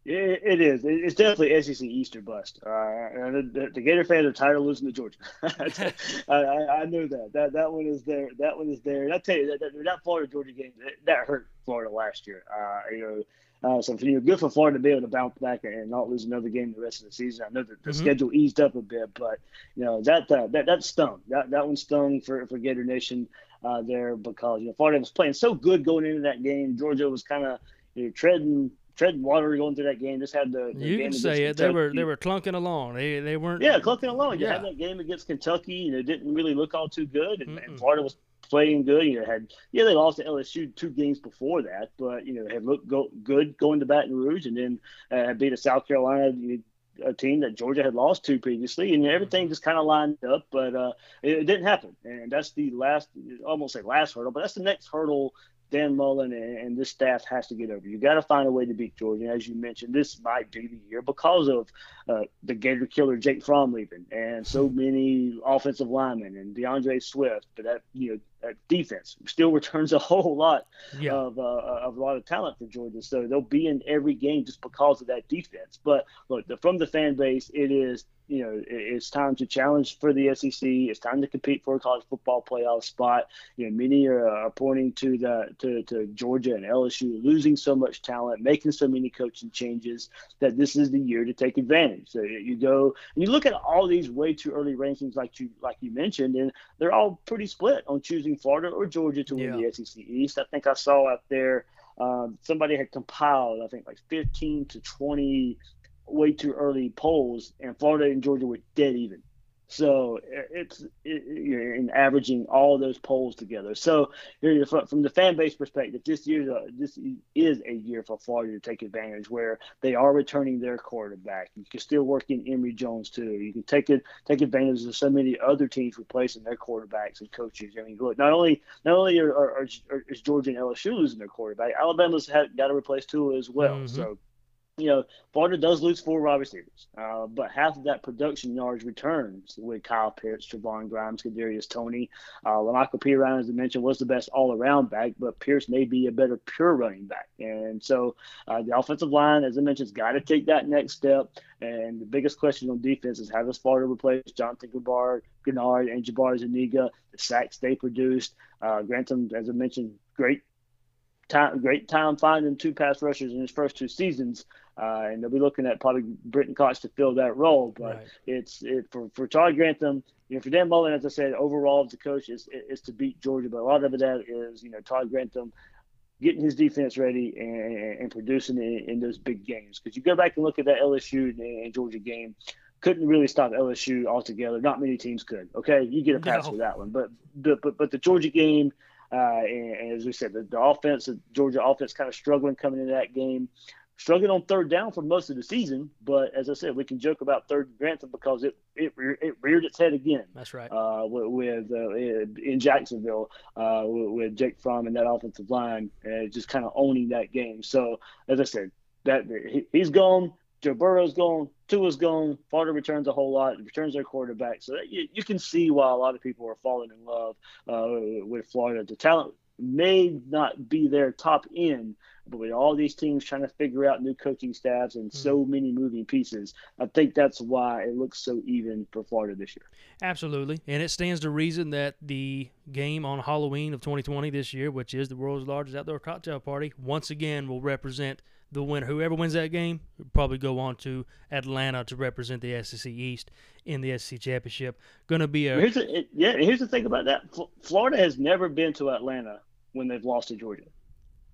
It, it is. It's definitely SEC East or bust. Uh, the, the, Gator fans are tired of losing to Georgia. [laughs] I, I, I, knew that. That that one is there. That one is there. And I tell you that, that, that Florida Georgia game that, that, hurt Florida last year. Uh, you know. Uh, so you know, good for Florida to be able to bounce back and not lose another game the rest of the season. I know that the mm-hmm. schedule eased up a bit, but you know that uh, that that stung. That that one stung for for Gator Nation uh, there because you know Florida was playing so good going into that game. Georgia was kind of you know, treading treading water going through that game. Just had the, the you can say it. Kentucky. They were they were clunking along. They they weren't. Yeah, clunking along. You yeah. had that game against Kentucky, and it didn't really look all too good. And, and Florida was playing good. You know, had yeah they lost to LSU two games before that, but you know had looked go, good going to Baton Rouge, and then uh, beat a South Carolina. You a team that Georgia had lost to previously, and everything just kind of lined up, but uh, it, it, didn't happen. And that's the last, almost say last hurdle, but that's the next hurdle Dan Mullen and, and this staff has to get over. You got to find a way to beat Georgia. As you mentioned, this might be the year because of uh, the Gator killer Jake Fromm leaving, and so many offensive linemen and D'Andre Swift. But that you know that defense still returns a whole lot yeah. of uh, of a lot of talent for Georgia. So they'll be in every game just because of that defense. But look, the, from the fan base, it is you know, it's time to challenge for the SEC. It's time to compete for a college football playoff spot. You know, many are, are pointing to the to, to Georgia and LSU losing so much talent, making so many coaching changes that this is the year to take advantage. So you go and you look at all these way too early rankings, like you like you mentioned, and they're all pretty split on choosing Florida or Georgia to win yeah. the SEC East. I think I saw out there. Um, somebody had compiled, I think, like 15 to 20 way too early polls, and Florida and Georgia were dead even. So it's it, you're in averaging all those polls together. So from the fan base perspective, this year this is a year for Florida to take advantage where they are returning their quarterback. You can still work in Emory Jones too. You can take it take advantage of so many other teams replacing their quarterbacks and coaches. I mean, look, not only not only are, are, are is Georgia and LSU losing their quarterback, Alabama's had, got to replace Tua as well. Mm-hmm. So you know, Florida does lose four wide receivers, uh, but half of that production yards returns with Kyle Pitts, Trevon Grimes, Kadarius Toney. Uh, La'Mical Perine, as I mentioned, was the best all-around back, but Pierce may be a better pure running back. And so uh, the offensive line, as I mentioned, has got to take that next step. And the biggest question on defense is how does Florida replace Jonathan Greenard, Greenard and Jabari Zuniga, the sacks they produced. Uh, Grantham, as I mentioned, great time, great time finding two pass rushers in his first two seasons. Uh, and they'll be looking at probably Brenton Cox to fill that role. But right. it's it for for Todd Grantham, you know, for Dan Mullen, as I said, overall as a coach is is to beat Georgia. But a lot of it is you know Todd Grantham getting his defense ready and, and producing in, in, those big games. Because you go back and look at that LSU and Georgia game, couldn't really stop LSU altogether. Not many teams could. Okay, you get a pass no. for that one, but but but the Georgia game. Uh, and, and, as we said, the, the offense, the Georgia offense, kind of struggling coming into that game struggling on third down for most of the season. But as I said, we can joke about third and Grantham because it it, it reared its head again. That's right. Uh, with, with uh, in Jacksonville uh, with, with, Jake Fromm and that offensive line, uh, just kind of owning that game. So as I said, that he, he's gone. Joe Burrow's gone. Tua's gone. Florida returns a whole lot. Returns their quarterback. So you, you, can see why a lot of people are falling in love uh, with Florida. The talent may not be their top end, But with all these teams trying to figure out new coaching staffs and so hmm. many moving pieces, I think that's why it looks so even for Florida this year. Absolutely. And it stands to reason that the game on Halloween of 2020 this year, which is the world's largest outdoor cocktail party, once again will represent the winner. Whoever wins that game will probably go on to Atlanta to represent the SEC East in the SEC Championship. Going to be a Here's the, yeah, here's the thing about that. Florida has never been to Atlanta when they've lost to Georgia.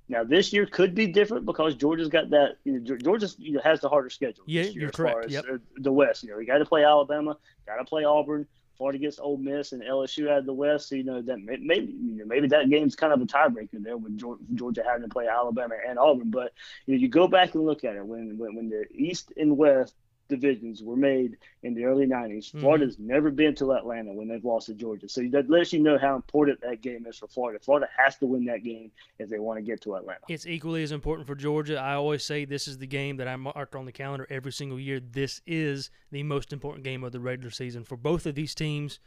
Now this year could be different because Georgia's got that. You know, Georgia you know, has the harder schedule. Yeah, this year you're as far correct. as, Yep. uh, the West, you know, you got to play Alabama, got to play Auburn. Florida gets Ole Miss and LSU out of the West. So you know that may- maybe you know, maybe that game's kind of a tiebreaker there with Georgia having to play Alabama and Auburn. But you know, you go back and look at it when when, when the East and West divisions were made in the early 90s. Mhm. Florida's never been to Atlanta when they've lost to Georgia. So that lets you know how important that game is for Florida. Florida has to win that game if they want to get to Atlanta. It's equally as important for Georgia. I always say this is the game that I mark on the calendar every single year. This is the most important game of the regular season for both of these teams.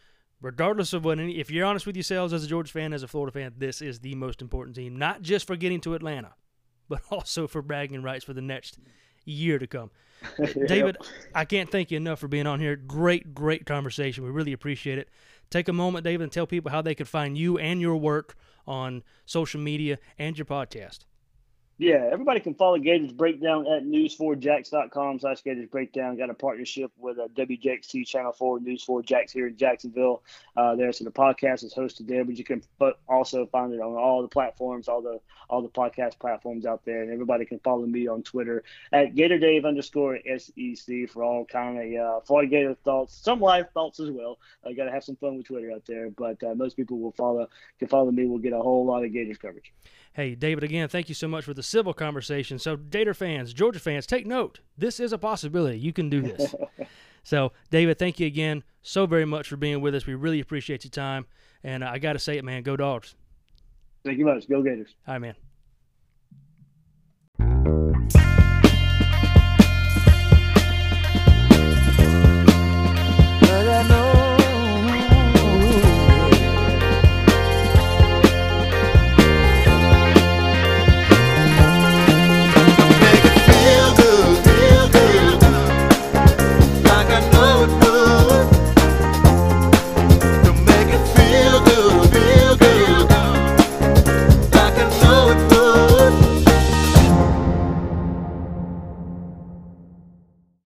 Regardless of what any, if you're honest with yourselves as a Georgia fan, as a Florida fan, this is the most important team, not just for getting to Atlanta, but [laughs] also for bragging rights for the next year to come. [laughs] David, I can't thank you enough for being on here. Great, great conversation. We really appreciate it. Take a moment, David, and tell people how they could find you and your work on social media and your podcast. Yeah, everybody can follow Gators Breakdown at news4jax.com slash Gators Breakdown. Got a partnership with uh, WJXT Channel 4 News 4 Jax here in Jacksonville uh, there. So the podcast is hosted there, but you can also find it on all the platforms, all the all the podcast platforms out there. And everybody can follow me on Twitter at GatorDave underscore SEC for all kind of uh, Florida Gator thoughts, some live thoughts as well. I got to have some fun with Twitter out there, but uh, most people will follow can follow me. We'll get a whole lot of Gators coverage. Hey, David, again, thank you so much for the civil conversation. So, Gator fans, Georgia fans, take note. This is a possibility. You can do this. [laughs] so, David, thank you again so very much for being with us. We really appreciate your time. And uh, I got to say it, man, go dogs. Thank you much. Go Gators. All right, man.